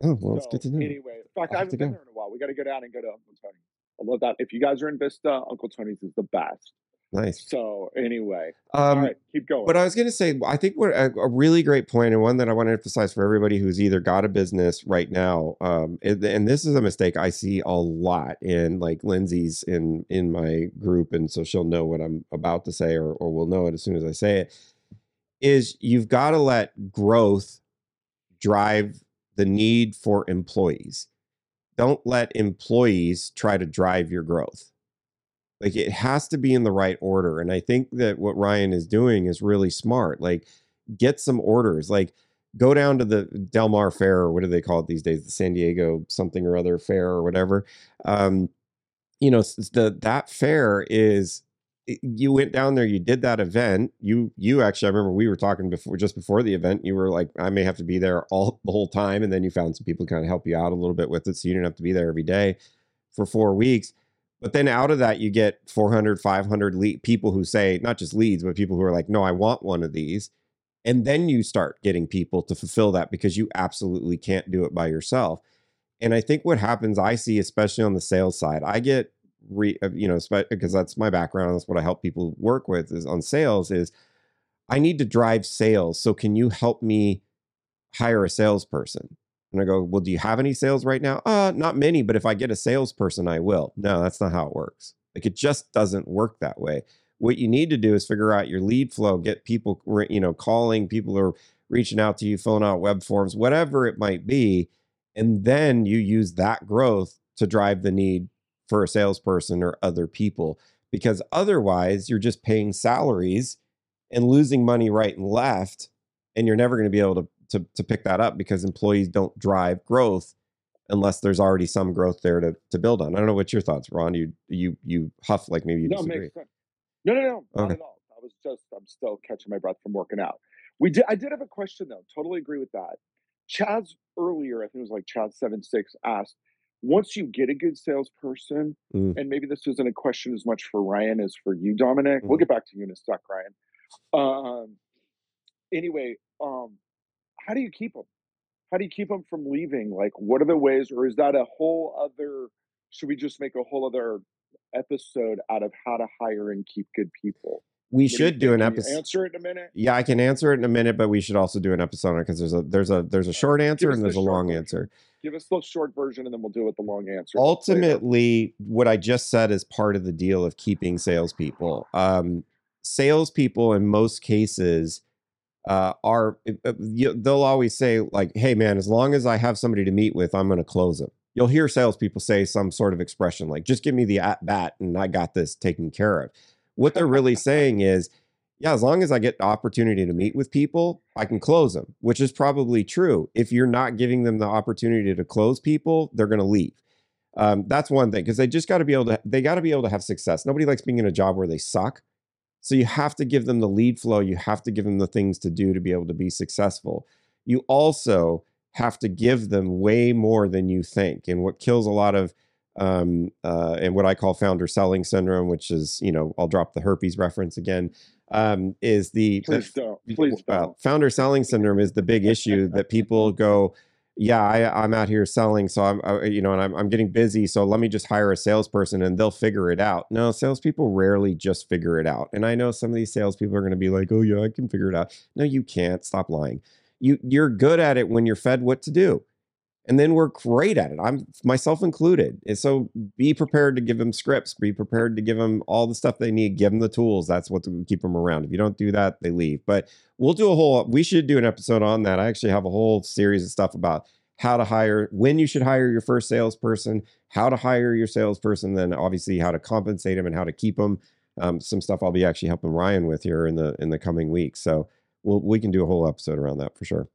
Oh well, it's good to know. Anyway, in fact, I'll I to haven't been go. there in a while. We got to go down and go to Uncle Tony's. I love that. If you guys are in Vista, Uncle Tony's is the best. Nice. So anyway, Um, all right, keep going. But I was going to say, I think what a, a really great point, and one that I want to emphasize for everybody who's either got a business right now, um, and, and this is a mistake I see a lot in like Lindsay's in in my group, and so she'll know what I'm about to say, or or will know it as soon as I say it. Is you've got to let growth drive the need for employees. Don't let employees try to drive your growth like it has to be in the right order and i think that what ryan is doing is really smart like get some orders like go down to the del mar fair or what do they call it these days the san diego something or other fair or whatever um you know the that fair is you went down there you did that event you you actually i remember we were talking before just before the event you were like i may have to be there all the whole time and then you found some people to kind of help you out a little bit with it so you didn't have to be there every day for four weeks but then out of that, you get 400, 500 le- people who say, not just leads, but people who are like, no, I want one of these. And then you start getting people to fulfill that because you absolutely can't do it by yourself. And I think what happens, I see, especially on the sales side, I get, re, uh, you know, because that's my background. That's what I help people work with is on sales is I need to drive sales. So can you help me hire a salesperson? And I go, well, do you have any sales right now? Uh, not many, but if I get a salesperson, I will. No, that's not how it works. Like it just doesn't work that way. What you need to do is figure out your lead flow, get people, you know, calling, people are reaching out to you, filling out web forms, whatever it might be. And then you use that growth to drive the need for a salesperson or other people. Because otherwise, you're just paying salaries and losing money right and left. And you're never going to be able to to to pick that up because employees don't drive growth unless there's already some growth there to to build on. I don't know what your thoughts, Ron. You you you huff like maybe you no, disagree. No, no, no, not Okay. at all. I was just, I'm still catching my breath from working out. We did, I did have a question though. Totally agree with that. Chaz earlier, I think it was like Chaz seven six asked, once you get a good salesperson, Mm. and maybe this isn't a question as much for Ryan as for you, Dominic. We'll Mhm. get back to you in a sec, Ryan. Um, anyway, um, how do you keep them? How do you keep them from leaving? Like, what are the ways, or is that a whole other? Should we just make a whole other episode out of how to hire and keep good people? We What do you should do an episode. Answer it in a minute. Yeah, I can answer it in a minute, but we should also do an episode on it because there's a there's a there's a short answer and the there's a long version. answer. Give us the short version, and then we'll deal with the long answer. ultimately what i just said is part of the deal of keeping salespeople um salespeople in most cases uh, are uh, you, they'll always say like hey man as long as i have somebody to meet with i'm going to close them you'll hear salespeople say some sort of expression like just give me the at bat and i got this taken care of what they're really saying is yeah, as long as I get the opportunity to meet with people, I can close them, which is probably true. If you're not giving them the opportunity to close people, they're going to leave. Um, that's one thing because they just got to be able to. They got to be able to have success. Nobody likes being in a job where they suck. So you have to give them the lead flow. You have to give them the things to do to be able to be successful. You also have to give them way more than you think. And what kills a lot of um, uh, and what I call founder selling syndrome, which is you know I'll drop the herpes reference again, um, is the Please don't. Please well, don't. founder selling syndrome is the big issue that people go, yeah, I, I'm out here selling, so I'm, uh, you know, and I'm, I'm getting busy, so let me just hire a salesperson and they'll figure it out. No, salespeople rarely just figure it out. And I know some of these salespeople are going to be like, oh yeah, I can figure it out. No, you can't. Stop lying. you you're good at it when you're fed what to do and then we're great at it i'm myself included and so be prepared to give them scripts be prepared to give them all the stuff they need give them the tools that's what will keep them around if you don't do that they leave but we'll do a whole we should do an episode on that i actually have a whole series of stuff about how to hire when you should hire your first salesperson how to hire your salesperson then obviously how to compensate them and how to keep them um, some stuff i'll be actually helping ryan with here in the in the coming weeks so we'll, we can do a whole episode around that for sure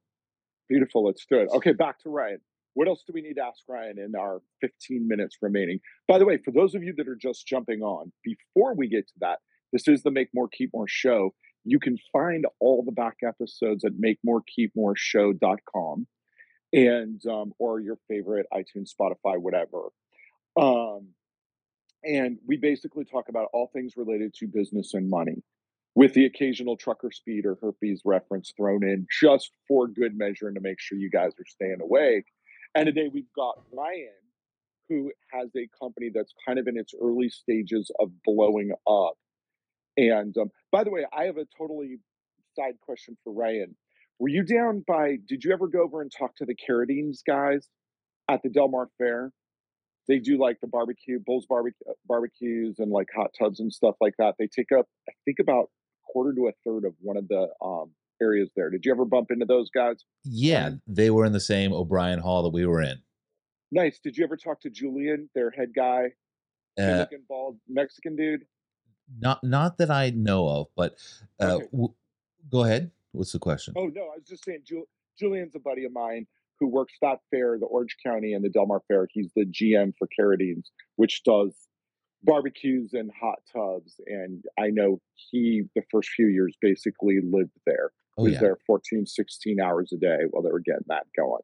Beautiful. Let's do it. Okay, back to Ryan. What else do we need to ask Ryan in our 15 minutes remaining? By the way, for those of you that are just jumping on, before we get to that, this is the Make More Keep More show. You can find all the back episodes at makemorekeepmoreshow.com and um, or your favorite iTunes, Spotify, whatever. Um, and we basically talk about all things related to business and money with the occasional trucker speed or herpes reference thrown in just for good measure and to make sure you guys are staying awake. And today we've got Ryan, who has a company that's kind of in its early stages of blowing up. And um, by the way, I have a totally side question for Ryan. Were you down by, did you ever go over and talk to the Carradines guys at the Del Mar Fair? They do like the barbecue, Bulls barbecue, barbecues and like hot tubs and stuff like that. They take up, I think, about quarter to a third of one of the um, areas there. Did you ever bump into those guys? Yeah, they were in the same O'Brien Hall that we were in. Nice. Did you ever talk to Julian, their head guy, Uh, bald Mexican dude? not not that I know of, but uh, Okay. w- go ahead. What's the question? Oh no, I was just saying Ju- Julian's a buddy of mine who works that fair, the Orange County and the Del Mar Fair. He's the GM for Carradines, which does barbecues and hot tubs. And I know he, the first few years, basically lived there. Oh was yeah, there 14, 16 hours a day while they were getting that going.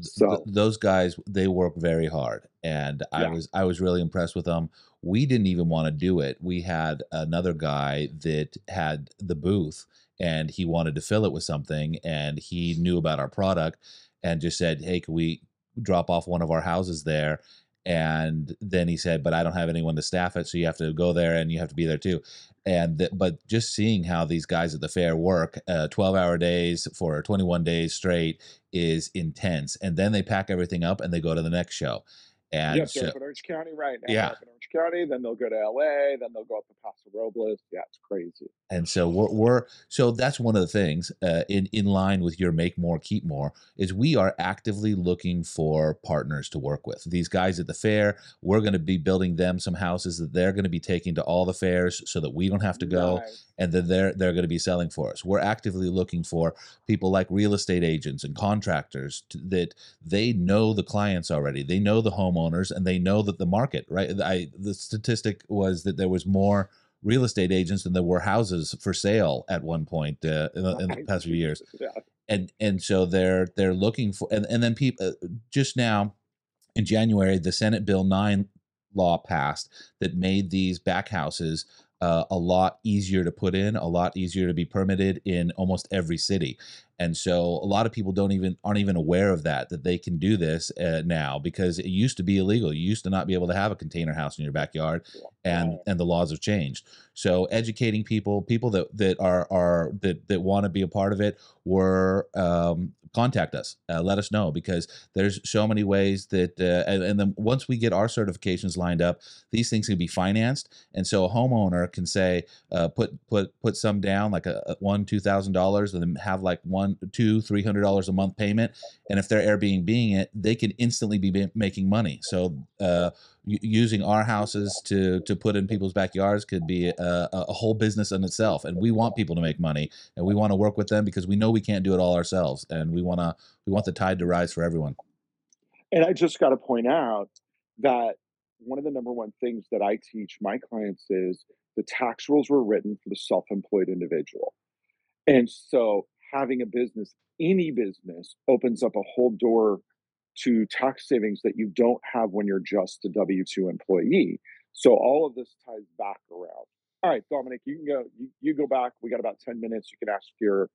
So- th- those guys they work very hard and i Yeah. was i was really impressed with them we didn't even want to do it we had another guy that had the booth and he wanted to fill it with something and he knew about our product and just said hey can we drop off one of our houses there and then he said but i don't have anyone to staff it so you have to go there and you have to be there too and th- but just seeing how these guys at the fair work uh, 12 hour days for 21 days straight is intense and then they pack everything up and they go to the next show and yep, so, in Orange County right now. Yeah. In Orange County, then they'll go to LA, then they'll go up to Paso Robles. Yeah, it's crazy. And so we're, we're so that's one of the things uh, in in line with your make more keep more is we are actively looking for partners to work with these guys at the fair we're going to be building them some houses that they're going to be taking to all the fairs so that we don't have to go Nice. and then they're they're going to be selling for us. We're actively looking for people like real estate agents and contractors to, that they know the clients already. They know the homeowners and they know that the market, right? I the statistic was that there was more real estate agents and there were houses for sale at one point uh, in, the, in the past few years Yeah. and and so they're they're looking for and, and then people uh, just now in January the Senate Bill 9 law passed that made these back houses uh, a lot easier to put in, a lot easier to be permitted in almost every city. And so a lot of people don't even aren't even aware of that that they can do this uh, now because it used to be illegal. You used to not be able to have a container house in your backyard and Right. and the laws have changed. So educating people, people that that are are that that want to be a part of it, were um, contact us, uh, let us know because there's so many ways that uh, and, and then once we get our certifications lined up, these things can be financed, and so a homeowner can say uh, put put put some down like a, a one two thousand dollars and then have like one two three hundred dollars a month payment, and if they're Airbnb it, they can instantly be making money. So. Uh, using our houses to to put in people's backyards could be a, a whole business in itself and we want people to make money and we want to work with them because we know we can't do it all ourselves and we want to we want the tide to rise for everyone And I just got to point out that one of the number one things that I teach my clients is the tax rules were written for the self employed individual. And so having a business, any business, opens up a whole door to tax savings that you don't have when you're just a W 2 employee. So all of this ties back around. All right, Dominic, you can go. You, you go back. We got about ten minutes. You can ask your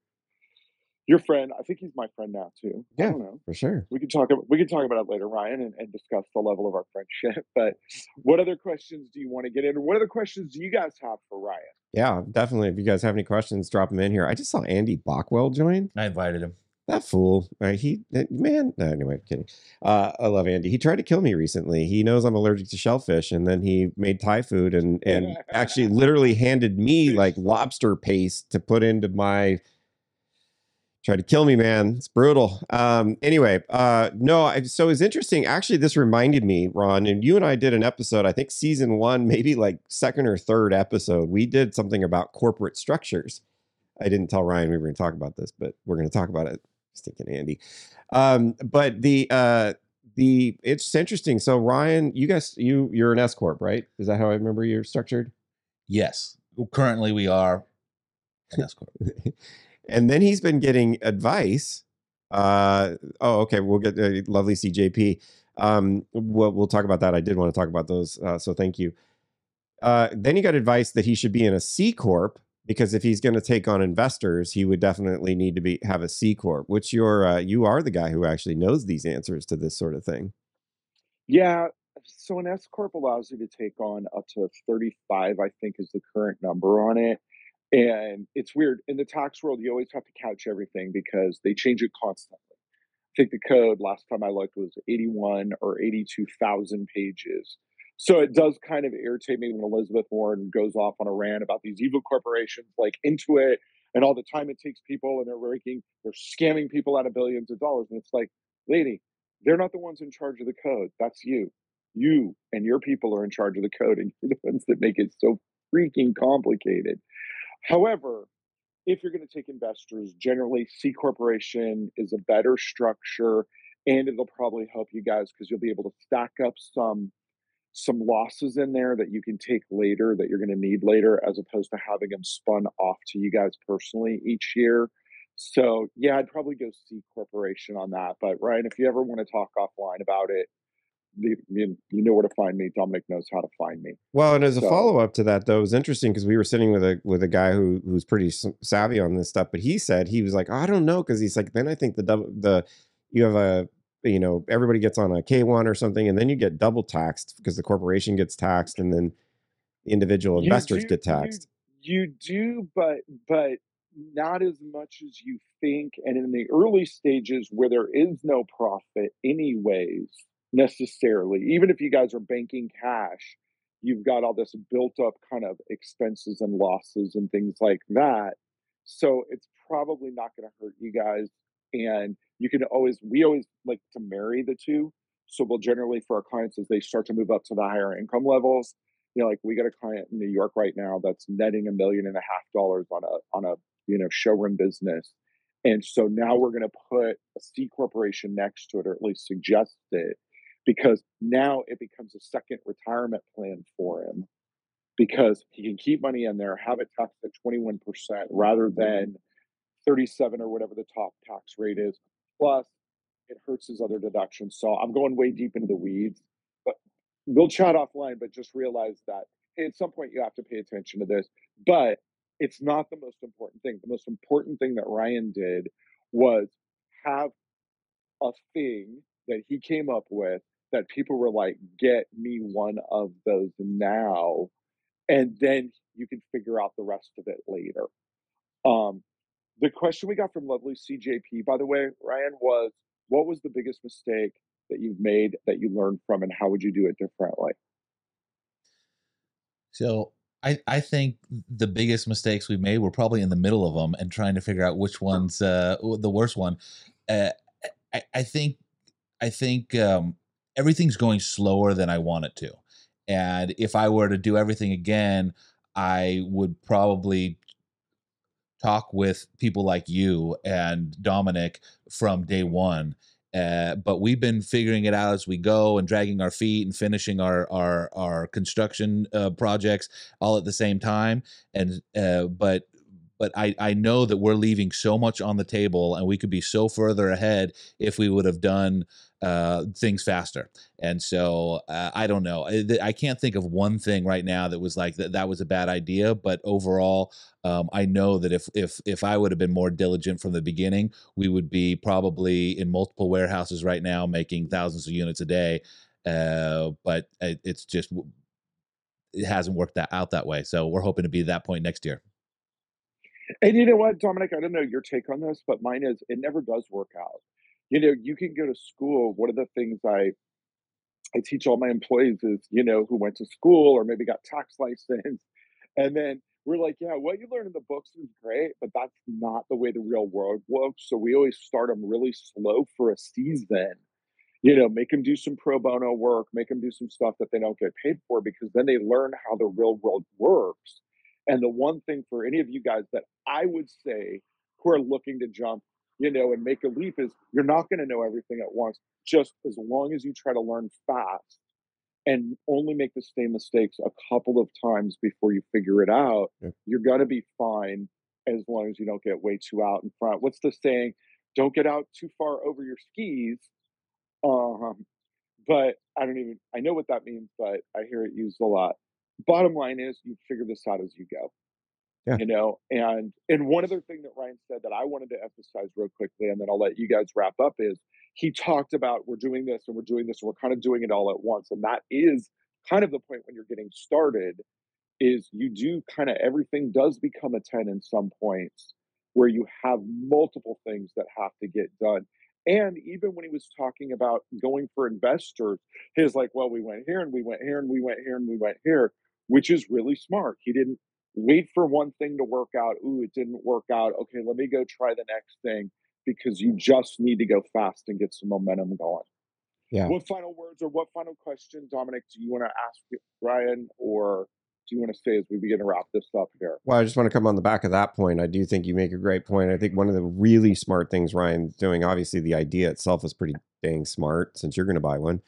your friend. I think he's my friend now too. I Yeah. don't know for sure. we can talk about we can talk about it later, Ryan, and, and discuss the level of our friendship. But what other questions do you want to get in? What other questions do you guys have for Ryan? Yeah, definitely. If you guys have any questions, drop them in here. I just saw Andy Bockwell join. i invited him that fool. Right? He man. No, anyway, kidding. Uh, I love Andy. He tried to kill me recently. He knows I'm allergic to shellfish, and then he made Thai food and and actually literally handed me like lobster paste to put into my. Tried to kill me, man. It's brutal. Um, anyway, uh, no. I, so it's interesting. Actually, this reminded me, Ron, and you and I did an episode. I think season one, maybe like second or third episode. We did something about corporate structures. I didn't tell Ryan we were going to talk about this, but we're going to talk about it stinking Andy. Um, but the uh, the it's interesting. So Ryan, you guys, you you're an S corp, right? Is that how I remember you're structured? Yes. Currently, we are an S corp. and then he's been getting advice. Uh, oh, okay. We'll get uh, lovely CJP. Um, we'll we'll talk about that. I did want to talk about those. Uh, so thank you. Uh, then he got advice that he should be in a C corp because if he's going to take on investors, he would definitely need to be have a C corp. Which you're uh, you are the guy who actually knows these answers to this sort of thing. Yeah. So an S corp allows you to take on up to 35, I think, is the current number on it. And it's weird in the tax world. You always have to couch everything because they change it constantly. I think the code last time I looked was 81 or 82,000 pages. So it does kind of irritate me when Elizabeth Warren goes off on a rant about these evil corporations like Intuit and all the time it takes people and they're raking, they're scamming people out of billions of dollars. And it's like, lady, they're not the ones in charge of the code. That's you. You and your people are in charge of the code, and you're the ones that make it so freaking complicated. However, if you're going to take investors, generally C corporation is a better structure and it'll probably help you guys because you'll be able to stack up some some losses in there that you can take later that you're going to need later as opposed to having them spun off to you guys personally each year. So yeah i'd probably go c corporation on that but ryan if you ever want to talk offline about it you, you know where to find me dominic knows how to find me well and as a so, follow-up to that though it was interesting because we were sitting with a with a guy who who's pretty savvy on this stuff but he said he was like oh, i don't know because he's like then i think the the you have a you know everybody gets on a K1 or something, and then you get double taxed because the corporation gets taxed, and then the individual investors do, get taxed. You, you do, but but not as much as you think. And in the early stages where there is no profit, anyways, necessarily, even if you guys are banking cash, you've got all this built up kind of expenses and losses and things like that. So it's probably not going to hurt you guys. And you can always we always like to marry the two so we'll generally for our clients as they start to move up to the higher income levels you know like we got a client in new york right now that's netting a million and a half dollars on a on a you know showroom business and so now we're going to put a c corporation next to it or at least suggest it because now it becomes a second retirement plan for him because he can keep money in there have it taxed at 21% rather than 37 or whatever the top tax rate is Plus, it hurts his other deductions. So I'm going way deep into the weeds, but we'll chat offline. But just realize that at some point you have to pay attention to this. But it's not the most important thing. The most important thing that Ryan did was have a thing that he came up with that people were like, get me one of those now. And then you can figure out the rest of it later. Um, the question we got from lovely CJP, by the way, Ryan, was what was the biggest mistake that you've made that you learned from, and how would you do it differently? So I, I think the biggest mistakes we made were probably in the middle of them and trying to figure out which one's uh, the worst one. Uh, I, I think I think um, everything's going slower than I want it to, and if I were to do everything again, I would probably talk with people like you and Dominic from day one. Uh, but we've been figuring it out as we go and dragging our feet and finishing our our our construction uh, projects all at the same time. And uh, but but I, I know that we're leaving so much on the table and we could be so further ahead if we would have done uh, things faster. And so uh, I don't know. I, I, can't think of one thing right now that was like that. That was a bad idea. But overall, um, I know that if if if I would have been more diligent from the beginning, we would be probably in multiple warehouses right now, making thousands of units a day. Uh, but it's just it hasn't worked that out that way. So we're hoping to be that point next year. And you know what, Dominic? I don't know your take on this, but mine is it never does work out. You know, you can go to school. One of the things I I teach all my employees is, you know, who went to school or maybe got tax license, and then we're like, yeah, what you learn in the books is great, but that's not the way the real world works. So we always start them really slow for a season. You know, make them do some pro bono work, make them do some stuff that they don't get paid for because then they learn how the real world works. And the one thing for any of you guys that I would say who are looking to jump, you know, and make a leap is you're not going to know everything at once, just as long as you try to learn fast and only make the same mistakes a couple of times before you figure it out, Yeah. you're going to be fine as long as you don't get way too out in front. What's the saying? Don't get out too far over your skis. Um, but I don't even, I know what that means, but I hear it used a lot. Bottom line is you figure this out as you go. Yeah. You know, and and one other thing that Ryan said that I wanted to emphasize real quickly, and then I'll let you guys wrap up is he talked about we're doing this and we're doing this and we're kind of doing it all at once. And that is kind of the point when you're getting started, is you do kind of everything does become a 10 in some points where you have multiple things that have to get done. And even when he was talking about going for investors, he was like, well, we went here and we went here and we went here and we went here, which is really smart. He didn't wait for one thing to work out. Ooh, it didn't work out. Okay, let me go try the next thing because you just need to go fast and get some momentum going. Yeah. What final words or what final question, Dominic, do you want to ask Ryan or do you want to say as we begin to wrap this up here? Well, I just want to come on the back of that point. I do think you make a great point. I think one of the really smart things Ryan's doing, obviously, the idea itself is pretty dang smart since you're going to buy one.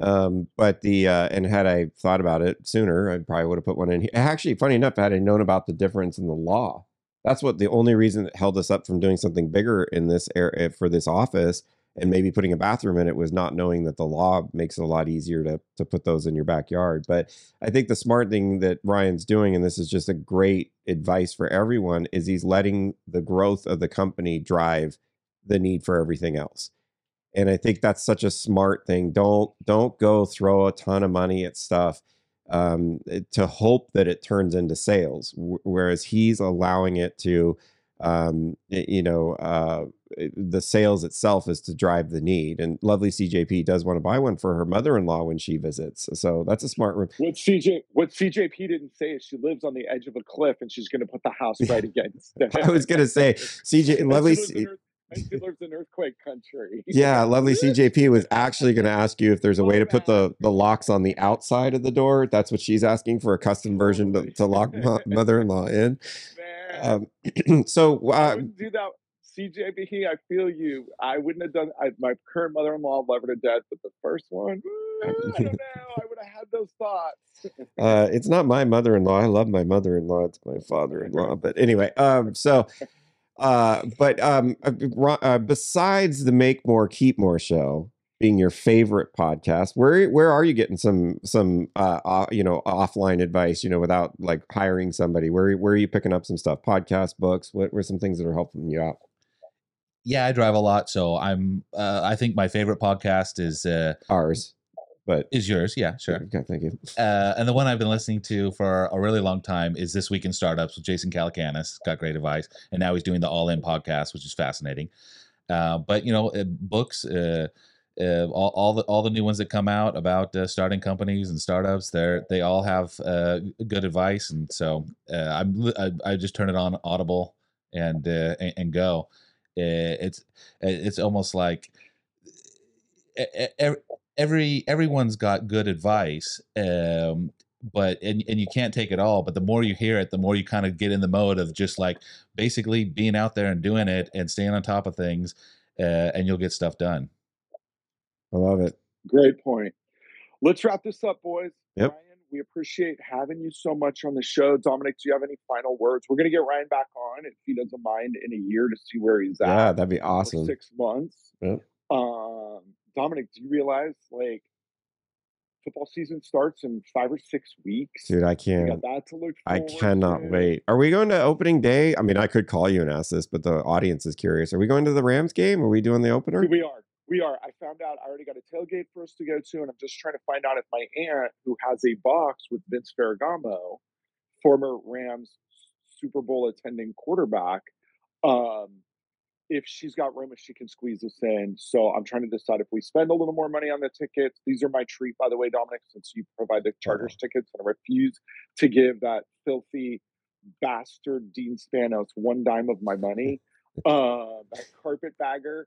Um, but the uh, and had I thought about it sooner, I probably would have put one in here. Actually, funny enough, had I known about the difference in the law, that's what the only reason that held us up from doing something bigger in this area for this office and maybe putting a bathroom in it was not knowing that the law makes it a lot easier to to put those in your backyard. But I think the smart thing that Ryan's doing, and this is just a great advice for everyone, is he's letting the growth of the company drive the need for everything else. And I think that's such a smart thing. Don't don't go throw a ton of money at stuff um, to hope that it turns into sales, w- whereas he's allowing it to, um, you know, uh, the sales itself is to drive the need. And lovely CJP does want to buy one for her mother-in-law when she visits, so that's a smart room. What CJ what CJP didn't say is she lives on the edge of a cliff and she's going to put the house right against it. I was gonna say CJ, lovely. She lives in earth- and she lives in earthquake country. Yeah, lovely CJP was actually going to ask you if there's a way to put the the locks on the outside of the door. That's what she's asking for a custom version to, to lock mo- mother-in-law in. Man, Um, so I uh, wouldn't do that. CJP, I feel you. I wouldn't have done. I, my current mother-in-law, love her to death, but the first one, mm, I don't know. I would have had those thoughts. uh, it's not my mother-in-law. I love my mother-in-law. It's my father-in-law. But anyway, um, so uh, but um, uh, uh, besides the Make More Keep More show being your favorite podcast, where where are you getting some some uh, uh you know offline advice? You know, without like hiring somebody, where where are you picking up some stuff? Podcast, books. What were some things that are helping you out? Yeah, I drive a lot, so I'm. Uh, I think my favorite podcast is uh, Ours, but is yours. Yeah, sure. Okay, thank you. Uh, and the one I've been listening to for a really long time is This Week in Startups with Jason Calacanis. Got great advice, and now he's doing the All In podcast, which is fascinating. Uh, but you know, uh, books, uh, uh, all, all the all the new ones that come out about uh, starting companies and startups, they're they all have uh, good advice, and so uh, I'm I, I just turn it on Audible and uh, and, and go. It's it's almost like every everyone's got good advice um but and, and you can't take it all but the more you hear it the more you kind of get in the mode of just like basically being out there and doing it and staying on top of things uh, and you'll get stuff done I love it. Great point. Let's wrap this up, boys. Yep. Ryan, we appreciate having you so much on the show. Dominic, do you have any final words? We're going to get Ryan back on if he doesn't mind in a year to see where he's at. Yeah, that'd be awesome. six months. Yep. Um, Dominic, do you realize like football season starts in five or six weeks? Dude, I can't. got that to look I cannot to. wait. Are we going to opening day? I mean, I could call you and ask this, but the audience is curious. Are we going to the Rams game? Are we doing the opener? We are. We are. I found out I already got a tailgate for us to go to, and I'm just trying to find out if my aunt, who has a box with Vince Ferragamo, former Rams Super Bowl attending quarterback. Um, if she's got room, if she can squeeze us in. So I'm trying to decide if we spend a little more money on the tickets. These are my treat, by the way, Dominic, since you provide the Chargers tickets, and I refuse to give that filthy bastard Dean Spanos one dime of my money, uh, that carpetbagger.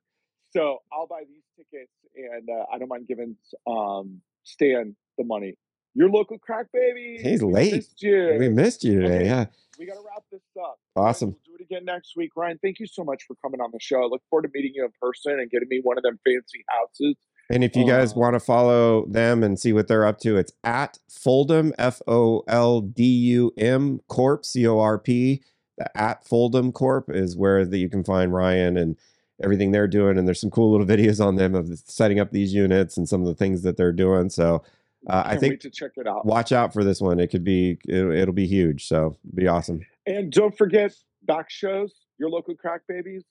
So I'll buy these tickets, and uh, I don't mind giving um, Stan the money. Your local crack baby. He's we late. missed you. We missed you today. Okay. Yeah. We got to wrap this up. Right, Awesome. we'll do it again next week. Ryan, thank you so much for coming on the show. I look forward to meeting you in person and getting me one of them fancy houses. And if you guys Uh, want to follow them and see what they're up to, it's at Foldum, F O L D U M Corp, C O R P. The at Foldum Corp is where that you can find Ryan and everything they're doing. And there's some cool little videos on them of setting up these units and some of the things that they're doing. So uh, I Can't think wait to check it out. watch out for this one. It could be, it, it'll be huge. So be awesome. And don't forget back shows, your local crack babies.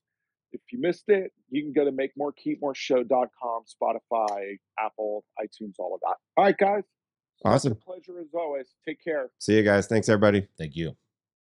If you missed it, you can go to makemorekeepmoreshow.com, Spotify, Apple, iTunes, all of that. All right, guys. Such a Awesome. pleasure as always. Take care. See you guys. Thanks, everybody. Thank you.